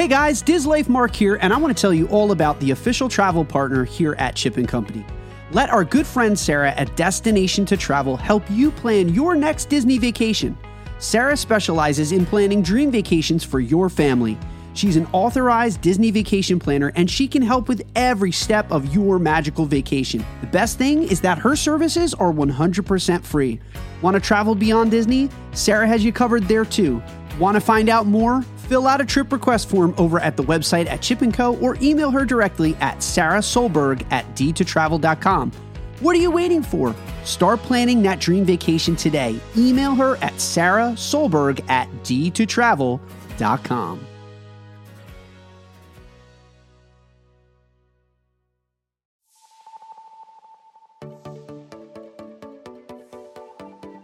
Hey guys, Diz Life Mark here, and I want to tell you all about the official travel partner here at Chip and Company. Let our good friend Sarah at Destination to Travel help you plan your next Disney vacation. Sarah specializes in planning dream vacations for your family. She's an authorized Disney vacation planner and she can help with every step of your magical vacation. The best thing is that her services are 100% free. Want to travel beyond Disney? Sarah has you covered there too. Want to find out more? Fill out a trip request form over at the website at Chip & Co. or email her directly at sarahsolberg at d2travel.com. What are you waiting for? Start planning that dream vacation today. Email her at sarahsolberg at d2travel.com.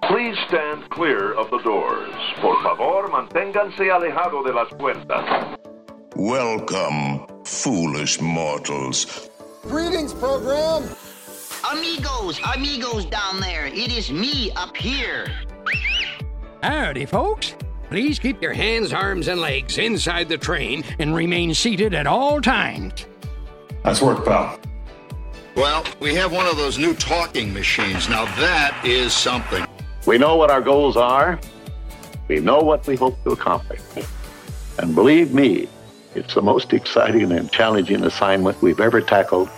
Please stand clear of the doors. Por favor, manténganse alejado de las puertas. Welcome, foolish mortals. Greetings, program. Amigos, amigos down there. It is me up here. Howdy, folks. Please keep your hands, arms, and legs inside the train and remain seated at all times. Nice work, pal. Well, we have one of those new talking machines. Now that is something. We know what our goals are. We know what we hope to accomplish. And believe me, it's the most exciting and challenging assignment we've ever tackled.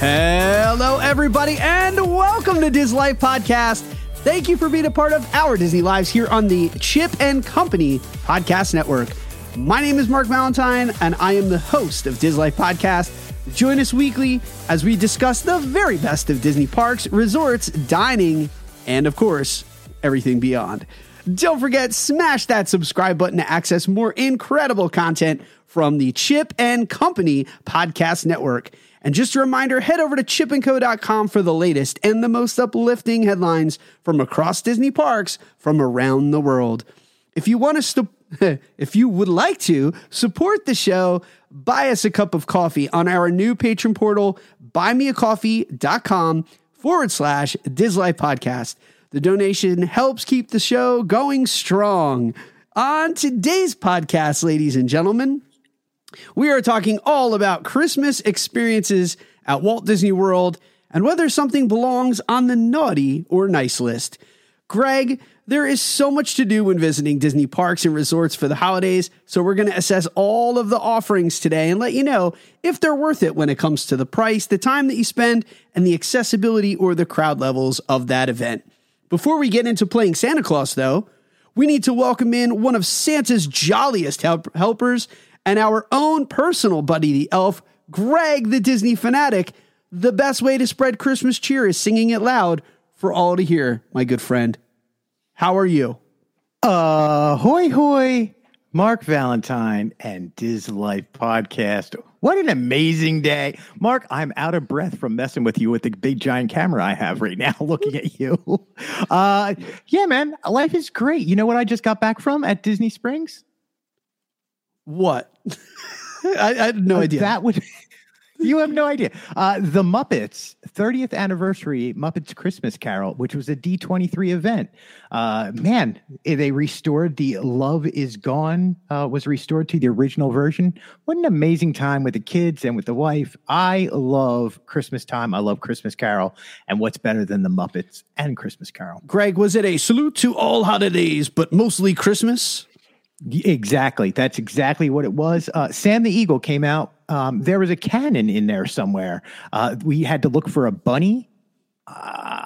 Hello, everybody, and welcome to Diz Life Podcast. Thank you for being a part of our Disney Lives here on the Chip and Company Podcast Network. My name is Mark Valentine, and I am the host of Diz Life Podcast. Join us weekly as we discuss the very best of Disney parks, resorts, dining, and of course, everything beyond. Don't forget, smash that subscribe button to access more incredible content from the Chip and Company Podcast Network. And just a reminder, head over to chipandco.com for the latest and the most uplifting headlines from across Disney parks from around the world. If you want to st- if you would like to support the show, buy us a cup of coffee on our new patron portal, buymeacoffee.com forward slash Dislife Podcast. The donation helps keep the show going strong. On today's podcast, ladies and gentlemen, we are talking all about Christmas experiences at Walt Disney World and whether something belongs on the naughty or nice list. Greg, there is so much to do when visiting Disney parks and resorts for the holidays, so we're going to assess all of the offerings today and let you know if they're worth it when it comes to the price, the time that you spend, and the accessibility or the crowd levels of that event. Before we get into playing Santa Claus, though, we need to welcome in one of Santa's jolliest help- helpers and our own personal buddy, the elf, Greg the Disney fanatic. The best way to spread Christmas cheer is singing it loud for all to hear, my good friend. How are you? Uh, hoy hoy, Mark Valentine and Diz Life podcast. What an amazing day. Mark, I'm out of breath from messing with you with the big giant camera I have right now looking at you. Uh, yeah, man, life is great. You know what I just got back from at Disney Springs? What? I, I had no Uh, idea. That would you have no idea. Uh, the Muppets 30th anniversary Muppets Christmas Carol, which was a D23 event. Uh, man, eh, they restored the Love Is Gone uh, was restored to the original version. What an amazing time with the kids and with the wife. I love Christmas time. I love Christmas Carol. And what's better than the Muppets and Christmas Carol? Greg, was it a salute to all holidays, but mostly Christmas? Exactly. That's exactly what it was. Uh, Sam the Eagle came out. Um, there was a cannon in there somewhere. Uh, we had to look for a bunny. Uh,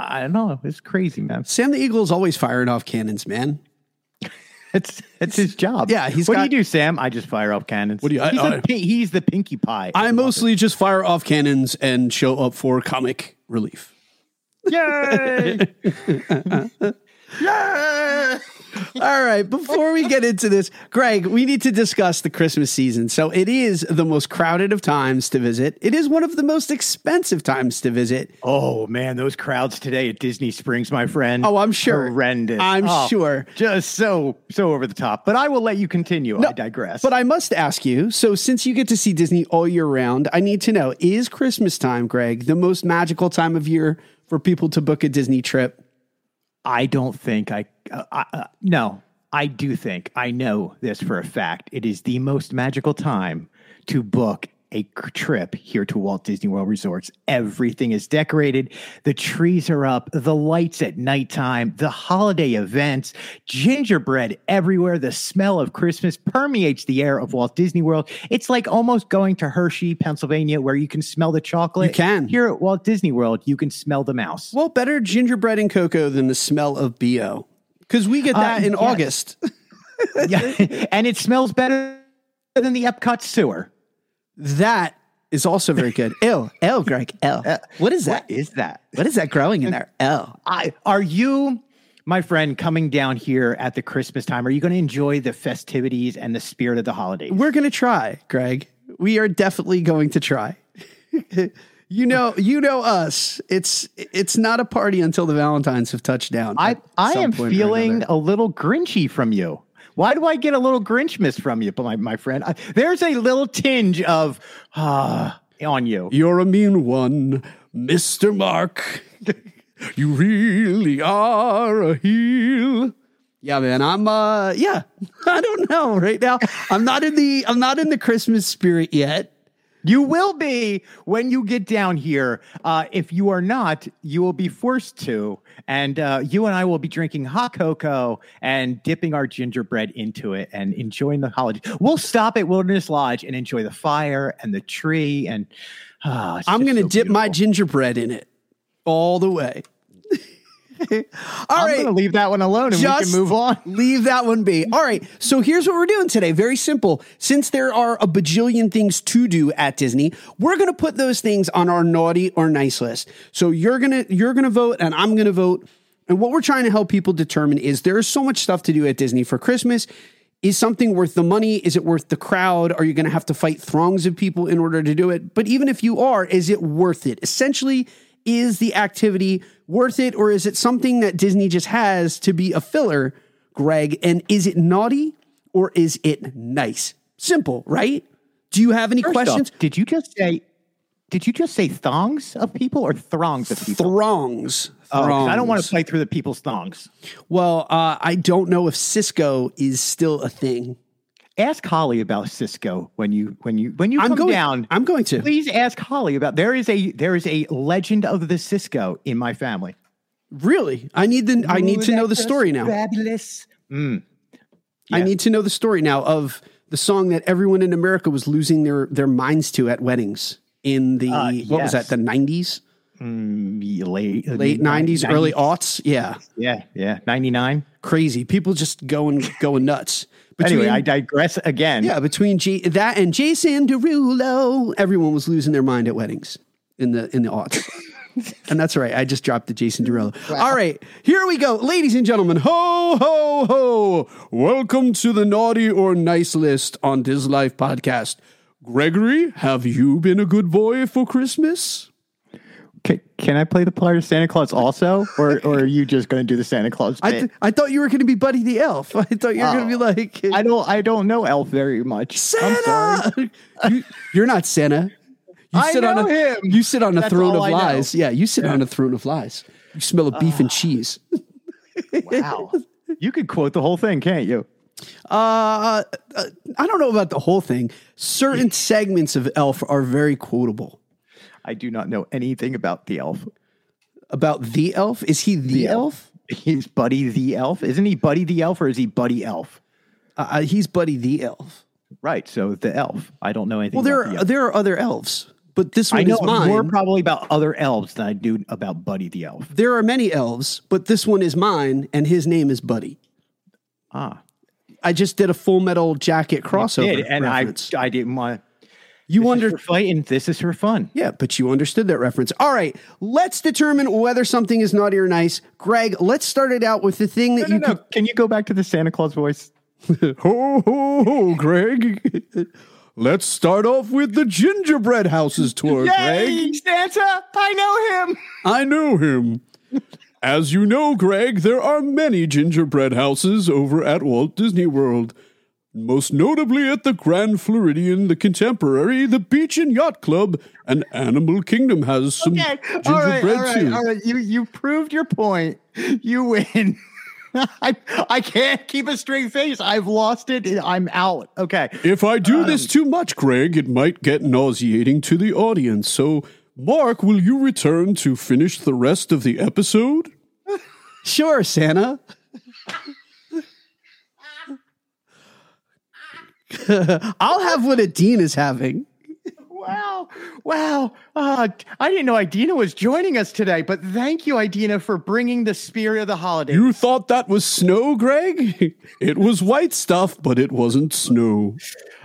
I don't know. It's crazy, man. Sam the Eagle is always firing off cannons, man. It's it's his job. Yeah, he's What got- do you do, Sam? I just fire off cannons. What do you- I- He's, I- a pi- he's the Pinkie Pie. I mostly just fire off cannons and show up for comic relief. Yay! All right, before we get into this, Greg, we need to discuss the Christmas season. So it is the most crowded of times to visit. It is one of the most expensive times to visit. oh man, those crowds today at Disney Springs, my friend. Oh, I'm sure. Horrendous. I'm Oh, sure. Just so so over the top. But I will let you continue. I digress. But I must ask you so, since you get to see Disney all year round, I need to know is Christmas time, Greg, the most magical time of year for people to book a Disney trip? I don't think I, uh, I uh, no, I do think I know this for a fact. It is the most magical time to book a trip here to Walt Disney World Resorts. Everything is decorated. The trees are up, the lights at nighttime, the holiday events, gingerbread everywhere. The smell of Christmas permeates the air of Walt Disney World. It's like almost going to Hershey, Pennsylvania, where you can smell the chocolate. You can. Here at Walt Disney World, you can smell the mouse. Well, better gingerbread and cocoa than the smell of BO. Because we get that Uh, in yes. August. yeah. and it smells better than the Epcot sewer. That is also very good. Ew. Ew, Greg. Ew. Uh, what is that? What is that? What is that growing in uh, there? Ew. I, are you, my friend, coming down here at the Christmas time? Are you going to enjoy the festivities and the spirit of the holidays? We're going to try, Greg. We are definitely going to try. you know, you know us. It's it's not a party until the Valentines have touched down. I, I am feeling a little grinchy from you. Why do I get a little Grinchmas from you, my, my friend? I, there's a little tinge of ah on you. You're a mean one, Mr. Mark. you really are a heel. Yeah, man. I'm uh yeah. I don't know right now. I'm not in the I'm not in the Christmas spirit yet. You will be when you get down here. Uh, if you are not, you will be forced to. And uh, you and I will be drinking hot cocoa and dipping our gingerbread into it and enjoying the holiday. We'll stop at Wilderness Lodge and enjoy the fire and the tree. And it's I'm gonna so dip my gingerbread in it all the way. All I'm right. going to leave that one alone and we Just can move on. Leave that one be. All right. So here's what we're doing today. Very simple. Since there are a bajillion things to do at Disney, we're going to put those things on our naughty or nice list. So you're going to you're going to vote and I'm going to vote. And what we're trying to help people determine is there is so much stuff to do at Disney for Christmas. Is something worth the money? Is it worth the crowd? Are you going to have to fight throngs of people in order to do it? But even if you are, is it worth it? Essentially, is the activity worth it or is it something that Disney just has to be a filler, Greg? And is it naughty or is it nice? Simple, right? Do you have any First questions? off, did you just say? Did you just say thongs of people or throngs of people? Throngs. Oh, 'cause I don't want to play through the people's thongs. Well, uh, I don't know if Sisqo is still a thing. Ask Holly about Sisqo when you when you when you I'm come going down. I'm going to. Please ask Holly about. There is a there is a legend of the Sisqo in my family. Really? I need the I need to know the story now. Fabulous. Mm. I need to know the story now of the song that everyone in America was losing their their minds to at weddings in the Uh, what was that the 90s, Mm, late late 90s, early aughts? Yeah. Yeah, yeah, ninety nine. Crazy. People just going going nuts. Anyway, I digress again. Yeah, between G- that and Jason Derulo, everyone was losing their mind at weddings in the in the aughts. and that's right. I just dropped the Jason Derulo. All right, here we go, ladies and gentlemen. Ho ho ho! Welcome to the naughty or nice list on Diz Life podcast. Gregory, have you been a good boy for Christmas? Can, can I play the part of Santa Claus also, or or are you just going to do the Santa Claus? I th- I thought you were going to be Buddy the Elf. I thought you were going to be Oh. like I don't I don't know Elf very much. Santa. you, are not Santa. You I sit on know a him. you sit on a That's throne of I know. lies. Yeah, you sit on a throne of lies. You smell of beef and cheese. Wow, you could quote the whole thing, can't you? Uh, uh, I don't know about the whole thing. Certain segments of Elf are very quotable. I do not know anything about the elf. About the elf, is he the, elf? He's Buddy the elf, isn't he? Buddy the elf, or is he Buddy Elf? Uh, uh, he's Buddy the elf. Right. So the elf. I don't know anything. Well, there about the are elf. there are other elves, but this one I know is mine. more probably about other elves than I do about Buddy the elf. there are many elves, but this one is mine, and his name is Buddy. Ah, I just did a Full Metal Jacket crossover did, and reference. I I didn't want. You This wonder is for fighting. This is for fun. Yeah, but you understood that reference. All right, let's determine whether something is naughty or nice. Greg, let's start it out with the thing that No, you no, no. Can you go back to the Santa Claus voice? could. ho, ho, ho, Greg. let's start off with the gingerbread houses tour, Greg. Santa! I know him. I know him. As you know, Greg, there are many gingerbread houses over at Walt Disney World. Most notably at the Grand Floridian, the Contemporary, the Beach and Yacht Club, and Animal Kingdom has some Okay, gingerbread all right, all right, too. all right. You you proved your point. You win. I I can't keep a straight face. I've lost it. I'm out. Okay. If I do Um, this too much, Greg, it might get nauseating to the audience. So, Mark, will you return to finish the rest of the episode? Sure, Santa. I'll have what Idina is having. Wow. Wow. Uh, I didn't know Idina was joining us today, but thank you, Idina, for bringing the spirit of the holiday. You thought that was snow, Greg? It was white stuff, but it wasn't snow.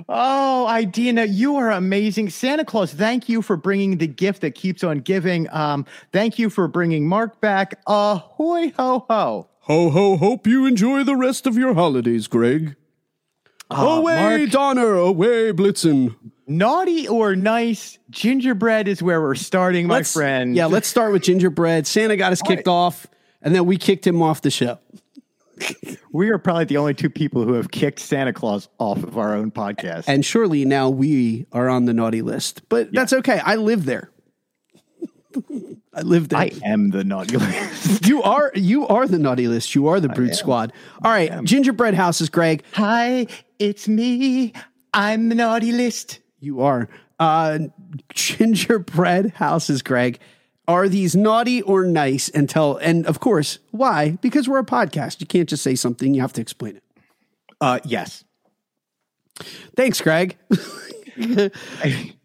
Oh, Idina, you are amazing. Santa Claus, thank you for bringing the gift that keeps on giving. Um, thank you for bringing Mark back. Ahoy, ho, ho. Ho, ho, hope you enjoy the rest of your holidays, Greg. Away, Uh, Mark- Donner, away, Blitzen. Naughty or nice, gingerbread is where we're starting, my Let's- friend. Yeah, let's start with gingerbread. Santa got us kicked off, and then we kicked him off the show. We are probably the only two people who have kicked Santa Claus off of our own podcast. And surely now we are on the naughty list. But that's okay. I live there. I live there. I am the naughty list. you are you are the naughty list. You are the brute squad. All right, gingerbread houses, Greg. Hi, it's me. I'm the naughty list. You are. Uh gingerbread houses, Greg. Are these naughty or nice? And tell and of course, why? Because we're a podcast. You can't just say something, you have to explain it. Uh, yes. Thanks, Greg. the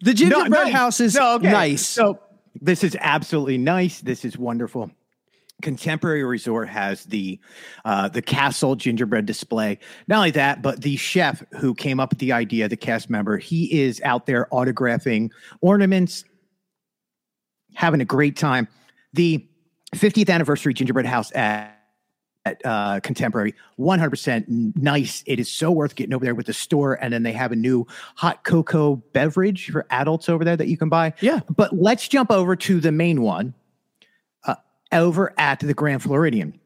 gingerbread No, nice. house is No, okay. nice. So this is absolutely nice. This is wonderful. Contemporary Resort has the uh, the castle gingerbread display. Not only that, but the chef who came up with the idea, the cast member, he is out there autographing ornaments, having a great time. The 50th anniversary gingerbread house at uh, Contemporary, 100% nice. It is so worth getting over there with the store. And then they have a new hot cocoa beverage for adults over there that you can buy. Yeah. But let's jump over to the main one uh, over at the Grand Floridian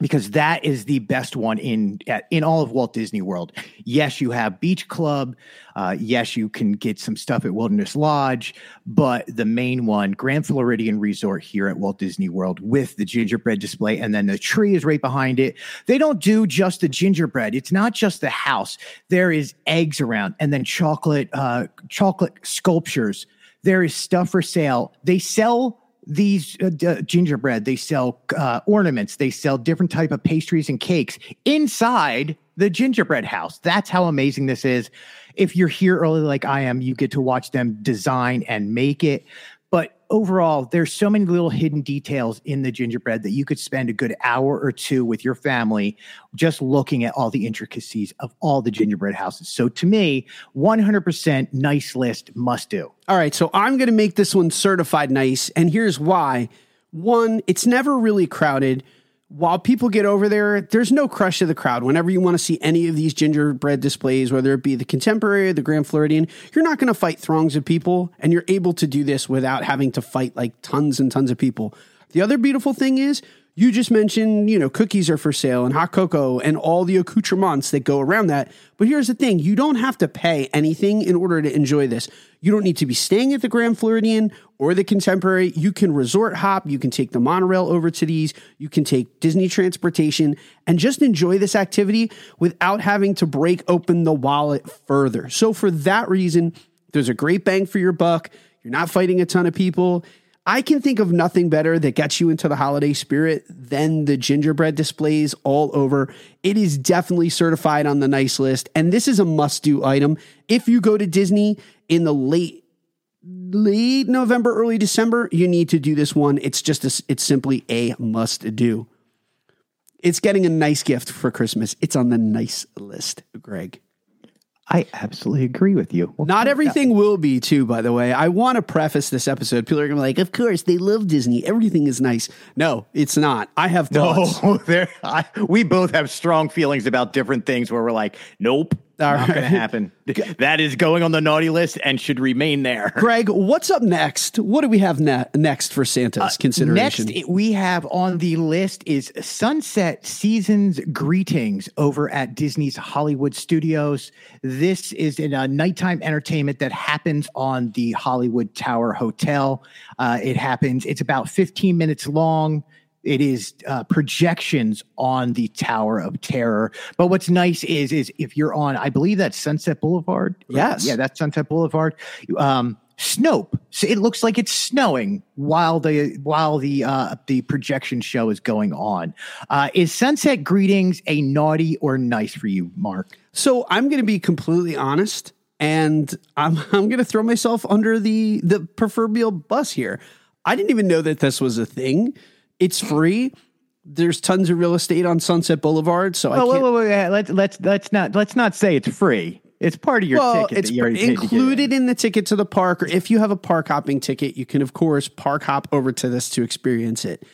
because that is the best one in in all of Walt Disney World. Yes, you have Beach Club. Uh, yes, you can get some stuff at Wilderness Lodge, but the main one, Grand Floridian Resort here at Walt Disney World, with the gingerbread display, and then the tree is right behind it. They don't do just the gingerbread. It's not just the house. There is eggs around, and then chocolate uh, chocolate sculptures. There is stuff for sale. They sell these uh, d- gingerbread they sell uh, ornaments. They sell different type of pastries and cakes inside the gingerbread house. That's how amazing this is. If you're here early like i am you get to watch them design and make it but overall there's so many little hidden details in the gingerbread that you could spend a good hour or two with your family just looking at all the intricacies of all the gingerbread houses so to me 100% nice list must do All right, so I'm going to make this one certified nice, and here's why. One, it's never really crowded. While people get over there, there's no crush of the crowd. Whenever you want to see any of these gingerbread displays, whether it be the Contemporary or the Grand Floridian, you're not going to fight throngs of people, and you're able to do this without having to fight like tons and tons of people. The other beautiful thing is, you just mentioned, you know, cookies are for sale and hot cocoa and all the accoutrements that go around that. But here's the thing you don't have to pay anything in order to enjoy this. You don't need to be staying at the Grand Floridian or the Contemporary. You can resort hop. You can take the monorail over to these. You can take Disney transportation and just enjoy this activity without having to break open the wallet further. So, for that reason, there's a great bang for your buck. You're not fighting a ton of people. I can think of nothing better that gets you into the holiday spirit than the gingerbread displays all over. It is definitely certified on the nice list, and this is a must do item. If you go to Disney in the late late November, early December, you need to do this one. It's just a, it's simply a must do. It's getting a nice gift for Christmas. It's on the nice list, Greg. I absolutely agree with you. Not everything will be, too, by the way. I want to preface this episode. People are going to be like, of course, they love Disney. Everything is nice. No, it's not. I have thoughts. No. I, we both have strong feelings about different things where we're like, nope, All Not going to happen. That is going on the naughty list and should remain there. Greg, what's up next? What do we have ne- next for Santa's consideration? Next, we have on the list is Sunset Seasons Greetings over at Disney's Hollywood Studios. This is in a nighttime entertainment that happens on the Hollywood Tower Hotel. Uh, it happens, it's about 15 minutes long. It is uh, projections on the Tower of Terror. But what's nice is, is if you're on, I believe that's Sunset Boulevard. Yes. Yeah, that's Sunset Boulevard. Um, Snope. So it looks like it's snowing while the while the uh, the projection show is going on. Uh, is Sunset Greetings a naughty or nice for you, Mark? So I'm going to be completely honest, and I'm I'm going to throw myself under the the proverbial bus here. I didn't even know that this was a thing. It's free. There's tons of real estate on Sunset Boulevard, so I Oh, can't. wait, wait, wait, let's let's let's not let's not say it's free. It's part of your well, ticket. it's that you already paid to in. included in the ticket to the park, or if you have a park hopping ticket, you can of course park hop over to this to experience it.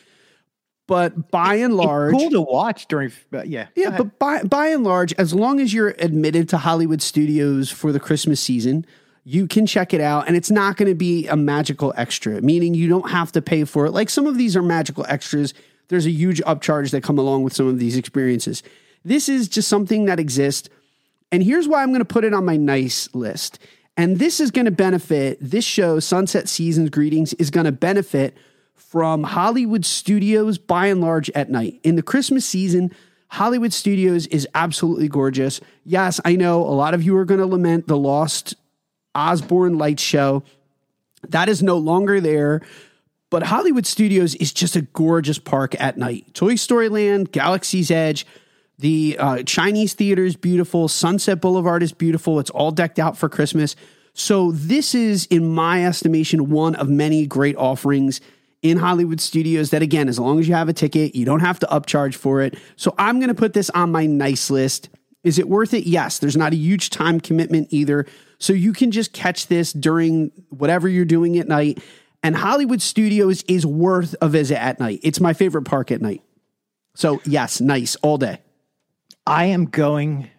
But by and large, It's cool to watch during. Yeah, Yeah, but by by and large, as long as you're admitted to Hollywood Studios for the Christmas season, you can check it out, and it's not going to be a magical extra. Meaning you don't have to pay for it. Like some of these are magical extras. There's a huge upcharge that come along with some of these experiences. This is just something that exists, and here's why I'm going to put it on my nice list. And this is going to benefit this show, Sunset Seasons Greetings, is going to benefit from Hollywood Studios by and large at night. In the Christmas season, Hollywood Studios is absolutely gorgeous. Yes, I know a lot of you are going to lament the lost Osborne Light show. That is no longer there. But Hollywood Studios is just a gorgeous park at night. Toy Story Land, Galaxy's Edge, the uh, Chinese Theater is beautiful. Sunset Boulevard is beautiful. It's all decked out for Christmas. So, this is, in my estimation, one of many great offerings in Hollywood Studios that, again, as long as you have a ticket, you don't have to upcharge for it. So, I'm going to put this on my nice list. Is it worth it? Yes. There's not a huge time commitment either. So, you can just catch this during whatever you're doing at night. And Hollywood Studios is worth a visit at night. It's my favorite park at night. So, yes, nice all day. I am going.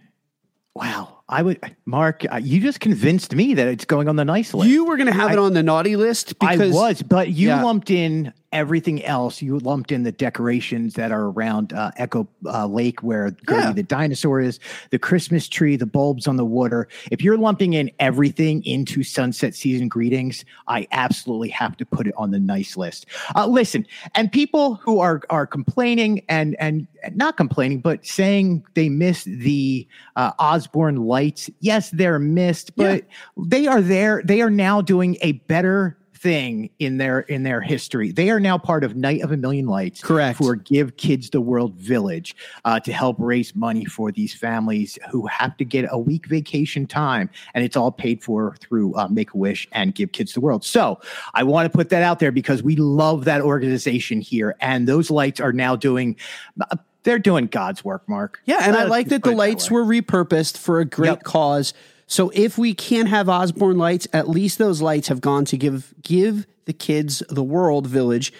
Wow, I would, Mark. Uh, you just convinced me that it's going on the nice list. You were going to have it on the naughty list because I was, but you Yeah. lumped in everything else. You lumped in the decorations that are around uh, Echo uh, Lake, where Gertie Yeah. the dinosaur is, the Christmas tree, the bulbs on the water. If you're lumping in everything into Sunset Season Greetings, I absolutely have to put it on the nice list. Uh, listen, and people who are are complaining and and not complaining, but saying they miss the uh, Osborne lights. Yes, they're missed, but they are there. They are now doing a better thing in their in their history. They are now part of Night of a Million Lights, Correct. For Give Kids the World Village uh, to help raise money for these families who have to get a week vacation time, and it's all paid for through uh, Make a Wish and Give Kids the World. So I want to put that out there because we love that organization here, and those lights are now doing. Uh, they're doing God's work, Mark. Yeah, and I like that the lights way. were repurposed for a great Yep. cause. So if we can't have Osborne lights, at least those lights have gone to give give the kids the world village,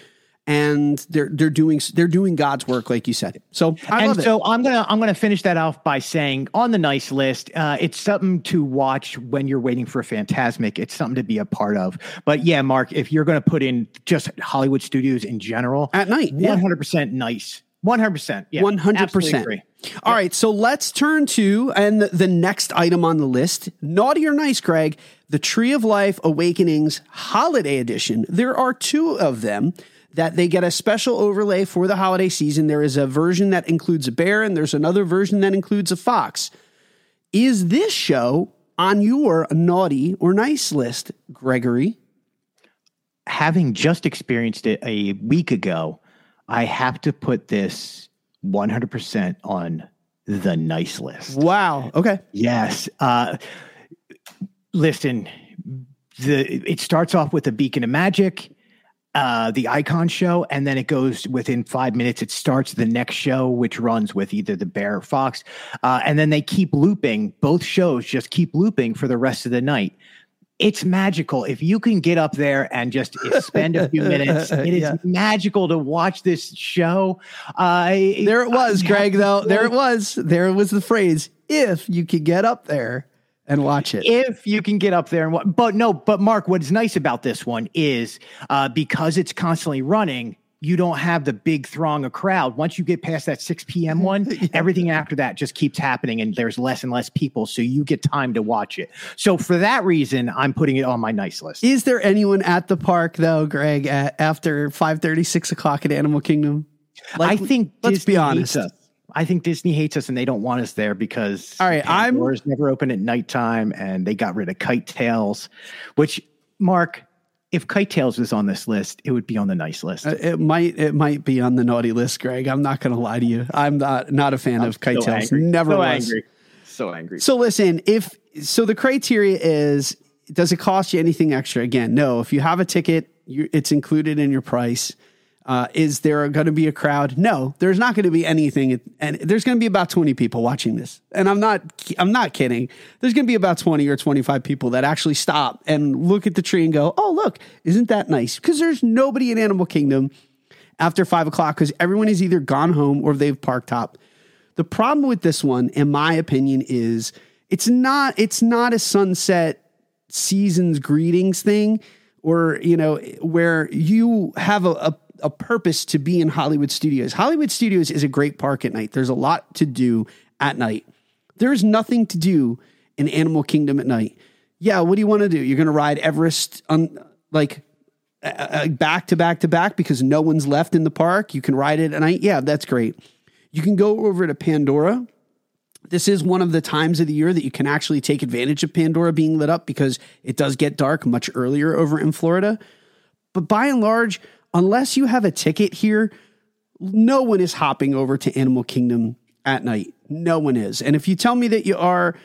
and they're they're doing they're doing God's work, like you said. So I and so I'm gonna I'm gonna finish that off by saying on the nice list, uh, it's something to watch when you're waiting for a Fantasmic. It's something to be a part of. But yeah, Mark, if you're gonna put in just Hollywood studios in general At night, yeah. 100 percent nice, 100 percent, yeah, One hundred absolutely percent. agree. All right, so let's turn to and the, the next item on the list, naughty or nice, Greg, the Tree of Life Awakenings Holiday Edition. There are two of them that they get a special overlay for the holiday season. There is a version that includes a bear, and there's another version that includes a fox. Is this show on your naughty or nice list, Gregory? Having just experienced it a week ago, I have to put this 100 percent on the nice list. Wow. Okay. Yes. Uh, listen, the it starts off with a beacon of magic, uh, the icon show, and then it goes within five minutes. It starts the next show, which runs with either the bear or fox, uh, and then they keep looping. Both shows just keep looping for the rest of the night. It's magical if you can get up there and just spend a few minutes. It is Yeah. magical to watch this show. Uh, There it was, you Greg, though. There it was. There was the phrase. if you could get up there and watch it. if you can get up there and what but no but mark what's nice about this one is uh, because it's constantly running you don't have the big throng of crowd once you get past that 6 p.m one everything after that just keeps happening and there's less and less people so you get time to watch it so for that reason i'm putting it on my nice list Is there anyone at the park though, Greg, at, after 5 6 o'clock at Animal Kingdom? i think let's Disney be honest. hates us. I think Disney hates us and they don't want us there because All right, I'm- Pandora's never open at nighttime and they got rid of Kite Tails, which Mark, if Kite Tails was on this list, it would be on the nice list. Uh, It might it might be on the naughty list, Greg. I'm not going to lie to you. I'm not not a fan of kite so tails. angry. Never so was. angry. So angry. So listen, if so, the criteria is: does it cost you anything extra? Again, no. If you have a ticket, you, it's included in your price. Uh, is there going to be a crowd? No, there's not going to be anything, and there's going to be about 20 people watching this. And I'm not, I'm not kidding. There's going to be about 20 or 25 people that actually stop and look at the tree and go, "Oh, look, isn't that nice?" Because there's nobody in Animal Kingdom after five o'clock because everyone is either gone home or they've parked up. The problem with this one, in my opinion, is it's not it's not a sunset seasons greetings thing, or you know, where you have a, a, a purpose to be in Hollywood Studios. Hollywood Studios is a great park at night. There's a lot to do at night. There's nothing to do in Animal Kingdom at night. Yeah, what do you want to do? You're going to ride Everest on like uh, back to back to back because no one's left in the park. You can ride it at night. Yeah, that's great. You can go over to Pandora. This is one of the times of the year that you can actually take advantage of Pandora being lit up because it does get dark much earlier over in Florida. But by and large, unless you have a ticket here, no one is hopping over to Animal Kingdom at night. No one is. And if you tell me that you are,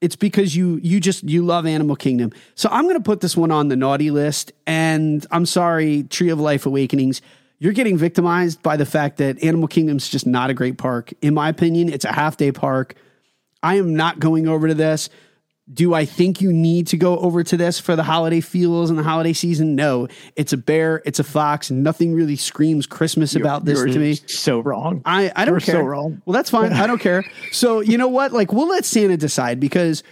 it's because you you just you love Animal Kingdom. So I'm going to put this one on the naughty list and I'm sorry Tree of Life Awakenings, you're getting victimized by the fact that Animal Kingdom's just not a great park. In my opinion, it's a half day park. I am not going over to this. Do I think you need to go over to this for the holiday feels and the holiday season? No. It's a bear, it's a fox. Nothing really screams Christmas about this You're to me. so wrong. I, I don't You're care. so wrong. Well, that's fine. I don't care. So you know what? Like we'll let Santa decide because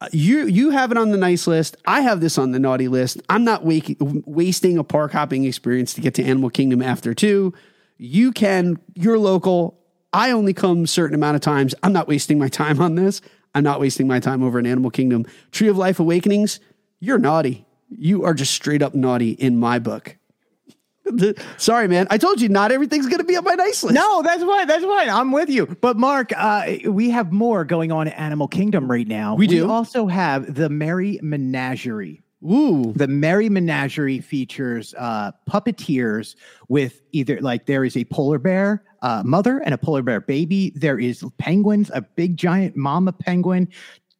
uh, you you have it on the nice list. I have this on the naughty list. I'm not wake, wasting a park hopping experience to get to Animal Kingdom after two. You can. You're local. I only come certain amount of times. I'm not wasting my time on this. I'm not wasting my time over in Animal Kingdom. Tree of Life Awakenings. You're naughty. You are just straight up naughty in my book. Sorry, man. I told you not everything's going to be on my nice list. No, that's fine. That's fine. I'm with you. But Mark, uh, we have more going on at Animal Kingdom right now. We do? also have the Merry Menagerie. Ooh. The Merry Menagerie features uh, puppeteers with either like there is a polar bear uh, mother and a polar bear baby. There is penguins, a big giant mama penguin,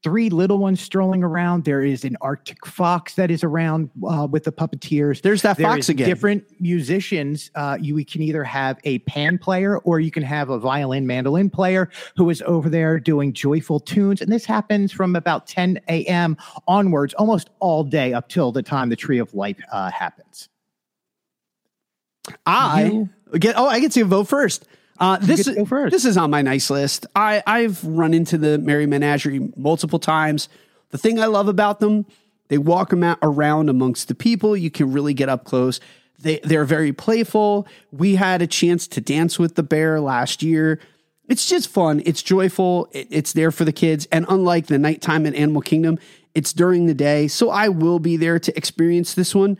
three little ones strolling around. There is an Arctic fox that is around uh, with the puppeteers. There's that There fox again. Different musicians. Uh, you can either have a pan player or you can have a violin mandolin player who is over there doing joyful tunes. And this happens from about 10 a.m. onwards, almost all day up till the time the Tree of Life uh, happens. I get. Oh, I get to vote first. Uh, this first. this is on my nice list. I I've run into the Merry Menagerie multiple times. The thing I love about them, they walk around amongst the people. You can really get up close. They they're very playful. We had a chance to dance with the bear last year. It's just fun. It's joyful. It- it's there for the kids. And unlike the nighttime at Animal Kingdom, it's during the day. So I will be there to experience this one.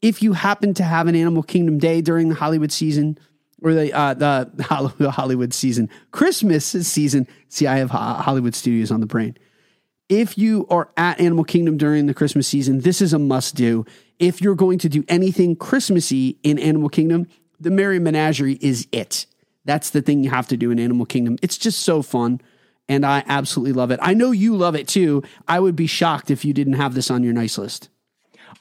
If you happen to have an Animal Kingdom day during the Hollywood season or the uh, the the Hollywood season, Christmas season. See, I have Hollywood Studios on the brain. If you are at Animal Kingdom during the Christmas season, this is a must do. If you're going to do anything Christmassy in Animal Kingdom, the Merry Menagerie is it. That's the thing you have to do in Animal Kingdom. It's just so fun. And I absolutely love it. I know you love it too. I would be shocked if you didn't have this on your nice list.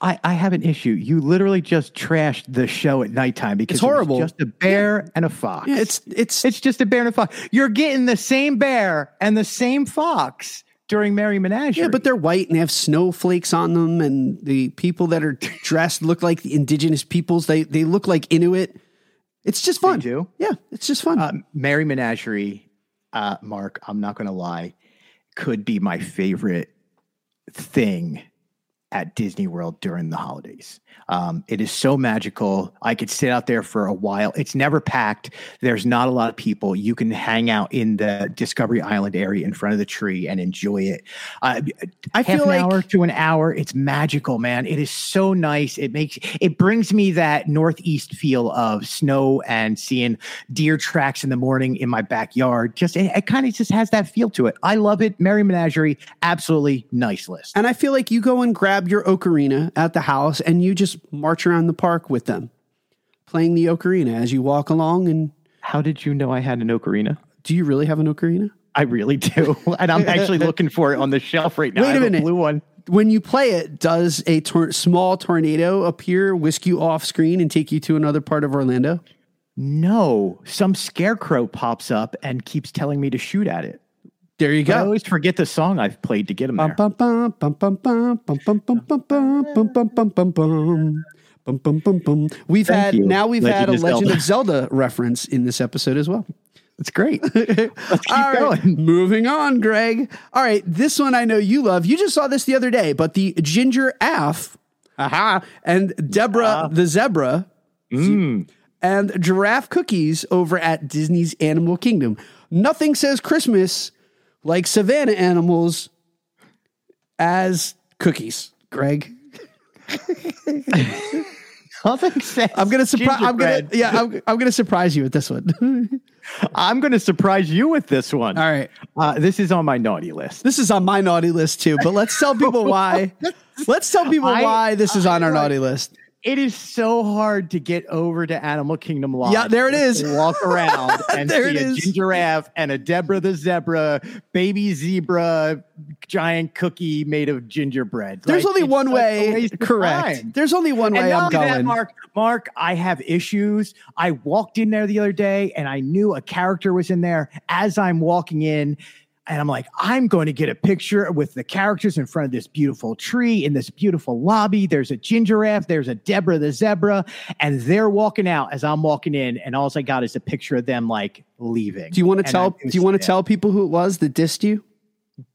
I, I have an issue. You literally just trashed the show at nighttime because It's horrible. It just a bear and a fox. Yeah, it's it's it's just a bear and a fox. You're getting the same bear and the same fox during Merry Menagerie. Yeah, but they're white and they have snowflakes on them, and the people that are dressed look like the indigenous peoples. They they look like Inuit. It's just fun. do? Yeah, it's just fun. uh, Merry Menagerie, uh, Mark, I'm not going to lie. could be my favorite thing at Disney World during the holidays. Um, it is so magical. I could sit out there for a while. It's never packed. There's not a lot of people. You can hang out in the Discovery Island area in front of the tree and enjoy it. Uh, I half feel an like- hour to an hour. It's magical, man. It is so nice. It makes it brings me that northeast feel of snow and seeing deer tracks in the morning in my backyard. Just it, it kind of just has that feel to it. I love it. Merry Menagerie, absolutely nice list. And I feel like you go and grab your ocarina at the house and you just march around the park with them, playing the ocarina as you walk along. And How did you know I had an ocarina? do you really have an ocarina? I really do, and I'm actually looking for it on the shelf right now. Wait a minute. blue one. When you play it, does a tor- small tornado appear, whisk you off screen, and take you to another part of Orlando? No, some scarecrow pops up and keeps telling me to shoot at it. There you go. But I always forget the song I've played to get them there. We've had now we've had a Legend of Zelda reference in this episode as well. That's great. All right, moving on, Greg. All right, this one I know you love. You just saw this the other day, but the ginger af, aha, and Deborah the zebra, mm. and giraffe cookies over at Disney's Animal Kingdom. Nothing says Christmas like savannah animals as cookies. Greg, Nothing says. I'm gonna surprise. I'm gonna yeah. I'm, I'm gonna surprise you with this one. I'm going to surprise you with this one. All right. Uh, this is on my naughty list. This is on my naughty list too, but let's tell people why. Let's tell people I- why this is on our I- naughty list. It is so hard to get over to Animal Kingdom Lodge. Yeah, there it is. Walk around and see a is. giraffe and a Deborah the zebra, baby zebra, giant cookie made of gingerbread. There's Like, only one way. Correct. time. There's only one And way I'm only that, going. Mark, Mark, I have issues. I walked in there the other day and I knew a character was in there as I'm walking in. And I'm like, I'm going to get a picture with the characters in front of this beautiful tree in this beautiful lobby. There's a ginger giraffe, there's a Deborah the zebra, and they're walking out as I'm walking in. And all I got is a picture of them like leaving. Do you want to tell? Do you want to tell people who it was that dissed you?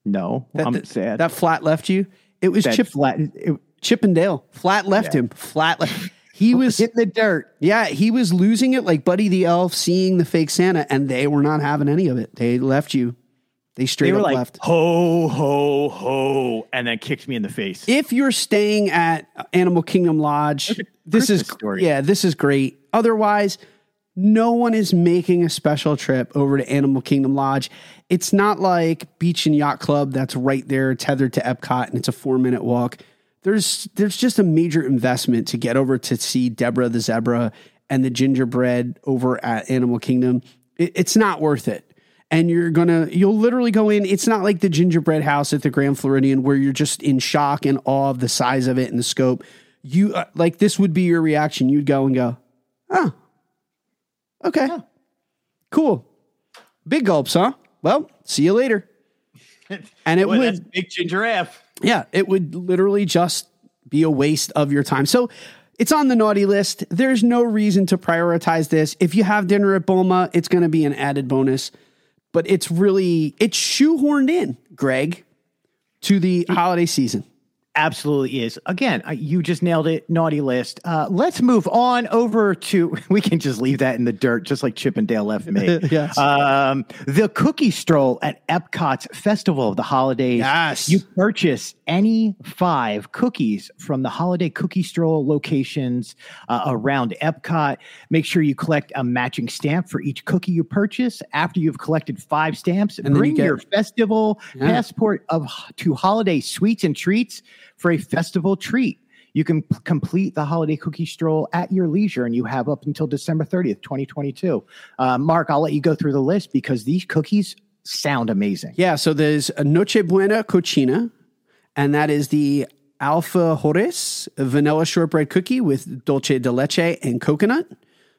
No, That, I'm that, sad. That flat left you. It was That Chip flat, it, Chip and Dale. Flat left Yeah. him. Flat left. He was hit the dirt. yeah. He was losing it like Buddy the Elf seeing the fake Santa, and they were not having any of it. They left you. They straight They were up like, left. ho, ho, ho, and then kicked me in the face. if you're staying at Animal Kingdom Lodge, this is story. yeah, this is great. Otherwise, no one is making a special trip over to Animal Kingdom Lodge. It's not like Beach and Yacht Club that's right there tethered to Epcot and it's a 4-minute walk. There's there's just a major investment to get over to see Deborah the zebra and the gingerbread over at Animal Kingdom. It, it's not worth it and you're gonna you'll literally go in. It's not like the gingerbread house at the grand floridian where you're just in shock and awe of the size of it and the scope. You uh, like this would be your reaction. You'd go and go oh okay. Cool. Big gulps huh? Well see you later. And it Boy, would big ginger giraffe. yeah, it would literally just be a waste of your time. So it's on the naughty list. There's no reason to prioritize this. If you have dinner at Boma, it's going to be an added bonus, but it's really it's shoehorned in, Greg, to the holiday season. Absolutely is. Again, you just nailed it. Naughty list. Uh, let's move on over to. We can just leave that in the dirt, just like Chip and Dale left me. Yes. Um, the cookie stroll at Epcot's Festival of the Holidays. Yes. You purchase any five cookies from the holiday cookie stroll locations uh, around Epcot. Make sure you collect a matching stamp for each cookie you purchase. After you've collected five stamps, you bring get- your festival Yeah. passport of to holiday sweets and treats for a festival treat. You can p- complete the holiday cookie stroll at your leisure, and you have up until December 30th, 2022. Uh, Mark, I'll let you go through the list because these cookies sound amazing. Yeah, so there's a Noche Buena Cocina, and that is the Alfajores vanilla shortbread cookie with dulce de leche and coconut.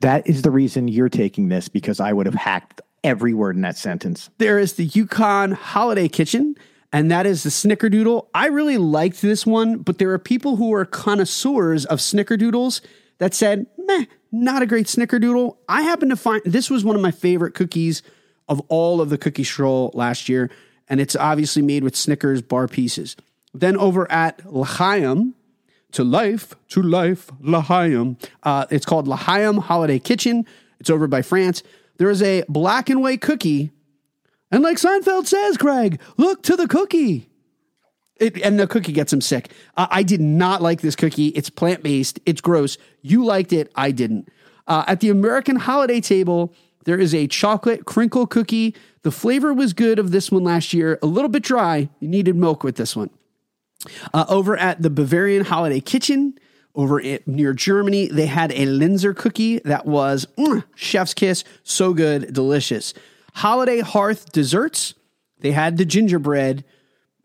That is the reason you're taking this because I would have hacked every word in that sentence. There is the Yukon Holiday Kitchen, and that is the Snickerdoodle. I really liked this one, but there are people who are connoisseurs of Snickerdoodles that said, meh, not a great Snickerdoodle. I happen to find this was one of my favorite cookies of all of the cookie stroll last year. and it's obviously made with Snickers bar pieces. Then over at L'Chaim, to life, to life, L'Chaim. Uh, it's called L'Chaim Holiday Kitchen. It's over by France. There is a black and white cookie. And like Seinfeld says, Craig, look to the cookie. It, and the cookie gets him sick. Uh, I did not like this cookie. It's plant based. It's gross. You liked it. I didn't. Uh, at the American holiday table, there is a chocolate crinkle cookie. The flavor was good of this one last year. A little bit dry. You needed milk with this one. Uh, over at the Bavarian Holiday Kitchen, over near Germany, they had a Linzer cookie that was mm, chef's kiss. So good, delicious. Holiday Hearth desserts, they had the gingerbread.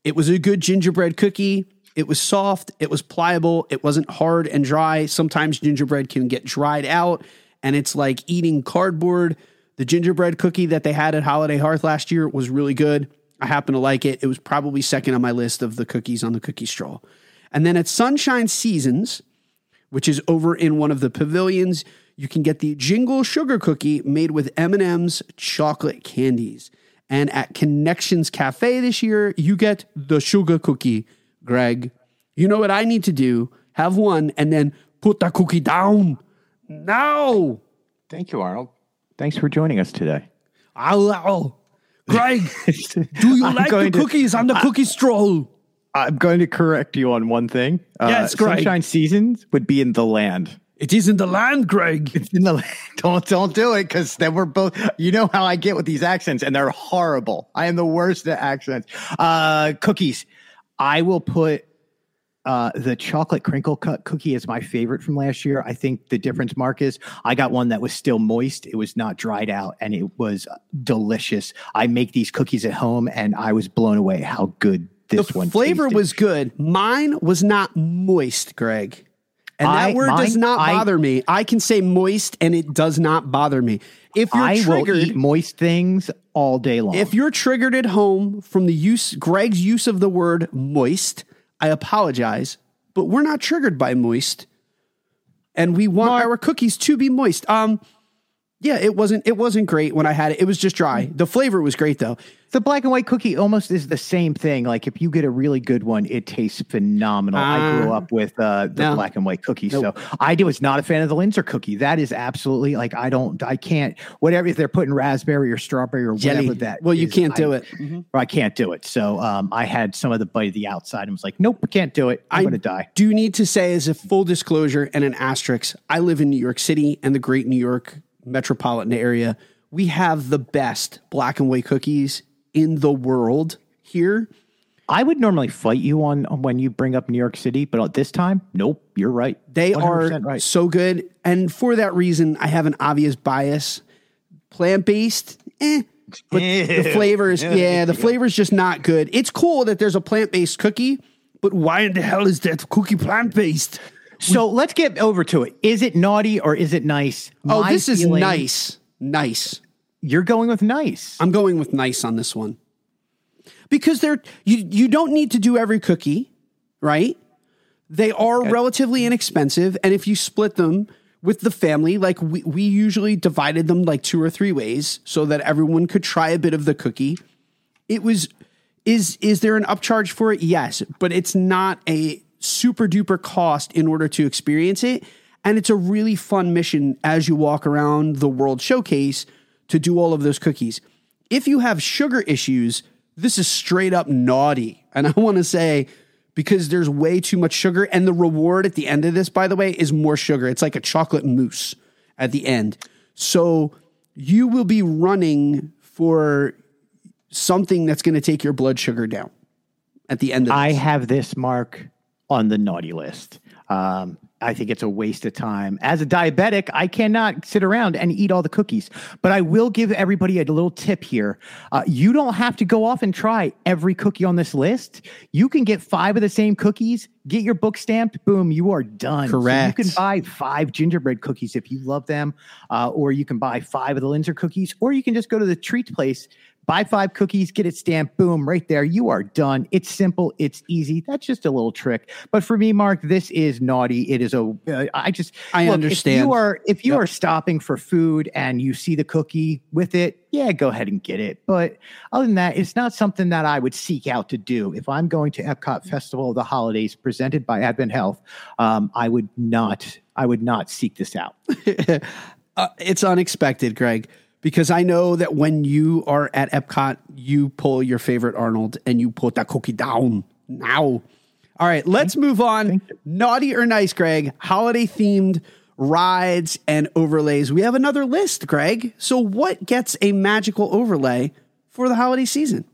It was a good gingerbread cookie. It was soft, it was pliable, it wasn't hard and dry. Sometimes gingerbread can get dried out, and it's like eating cardboard. The gingerbread cookie that they had at Holiday Hearth last year was really good. I happen to like it. It was probably second on my list of the cookies on the cookie stroll. And then at Sunshine Seasons, which is over in one of the pavilions, you can get the Jingle Sugar Cookie made with M&M's chocolate candies. And at Connections Cafe this year, you get the sugar cookie, Greg. You know what I need to do? Have one and then put the cookie down. Now. Thank you, Arnold. Thanks for joining us today. Ow. Greg, do you I'm like the to- cookies on the cookie stroll? I'm going to correct you on one thing. Uh, Yes, Greg. Sunshine Seasons would be in the land. It is in the land, Greg. It's in the land. Don't don't do it because then we're both. You know how I get with these accents, and they're horrible. I am the worst at accents. Uh, cookies. I will put uh, the chocolate crinkle cut cookie is my favorite from last year. I think the difference, Mark, is I got one that was still moist. It was not dried out, and it was delicious. I make these cookies at home, and I was blown away how good this the one. flavor tasted. was good. Mine was not moist, Greg. And that I- word does mine- not I- bother me. I can say moist and it does not bother me. If you're I will eat moist things all day long. if you're triggered at home from the use Greg's use of the word moist, I apologize, but we're not triggered by moist. And we want our cookies to be moist. Um yeah, it wasn't it wasn't great when I had it. It was just dry. The flavor was great though. The black and white cookie almost is the same thing. Like if you get a really good one, it tastes phenomenal. I grew Uh, up with uh, the no. black and white cookie, Nope. so I was not a fan of the Linzer cookie. That is absolutely like I don't, I can't. Whatever if they're putting raspberry or strawberry or Jelly. whatever that. Well, you is, can't do I- it. Mhm. I can't do it. So um, I had some of the bite of the outside and was like, nope, can't do it. I'm I going to die. do you need to say, as a full disclosure and an asterisk, I live in New York City and the great New York metropolitan area. We have the best black and white cookies in the world here. I would normally fight you on, on when you bring up New York City, but at this time, nope, you're right. They are right. so good. And for that reason, I have an obvious bias. Plant based, eh. But the flavors, yeah, the flavor's just not good. It's cool that there's a plant based cookie, but why in the hell is that cookie plant based? So let's get over to it. Is it naughty or is it nice? Oh, My this is nice. Nice. You're going with nice. I'm going with nice on this one. Because they're you you don't need to do every cookie, right? They are relatively inexpensive and if you split them with the family, like we, we usually divided them like two or three ways so that everyone could try a bit of the cookie. It was is is there an upcharge for it? Yes, but it's not a super duper cost in order to experience it. And it's a really fun mission as you walk around the World Showcase to do all of those cookies. If you have sugar issues, this is straight up naughty. And I want to say, because there's way too much sugar, and the reward at the end of this, by the way, is more sugar. It's like a chocolate mousse at the end. So you will be running for something that's going to take your blood sugar down at the end of this. I have this mark on the naughty list. Um, I think it's a waste of time. As a diabetic, I cannot sit around and eat all the cookies. But I will give everybody a little tip here. Uh, you don't have to go off and try every cookie on this list. You can get five of the same cookies, get your book stamped, boom, you are done. So Correct. you can buy five gingerbread cookies if you love them, uh, or you can buy five of the Linzer cookies, or you can just go to the treats place Buy five cookies, get it stamped, boom, right there. You are done. It's simple, it's easy. That's just a little trick. But for me, Mark, this is naughty. It is a. Uh, I just I look, understand. If you are if you Yep. are stopping for food and you see the cookie with it, yeah, go ahead and get it. But other than that, it's not something that I would seek out to do. If I'm going to Epcot Festival of the Holidays presented by Advent Health, um, I would not. I would not seek this out. uh, it's unexpected, Greg, because I know that when you are at Epcot, you pull your favorite Arnold and you put that cookie down now. All right, let's move on. Naughty or nice, Greg? Holiday themed rides and overlays. We have another list, Greg. So, what gets a magical overlay for the holiday season?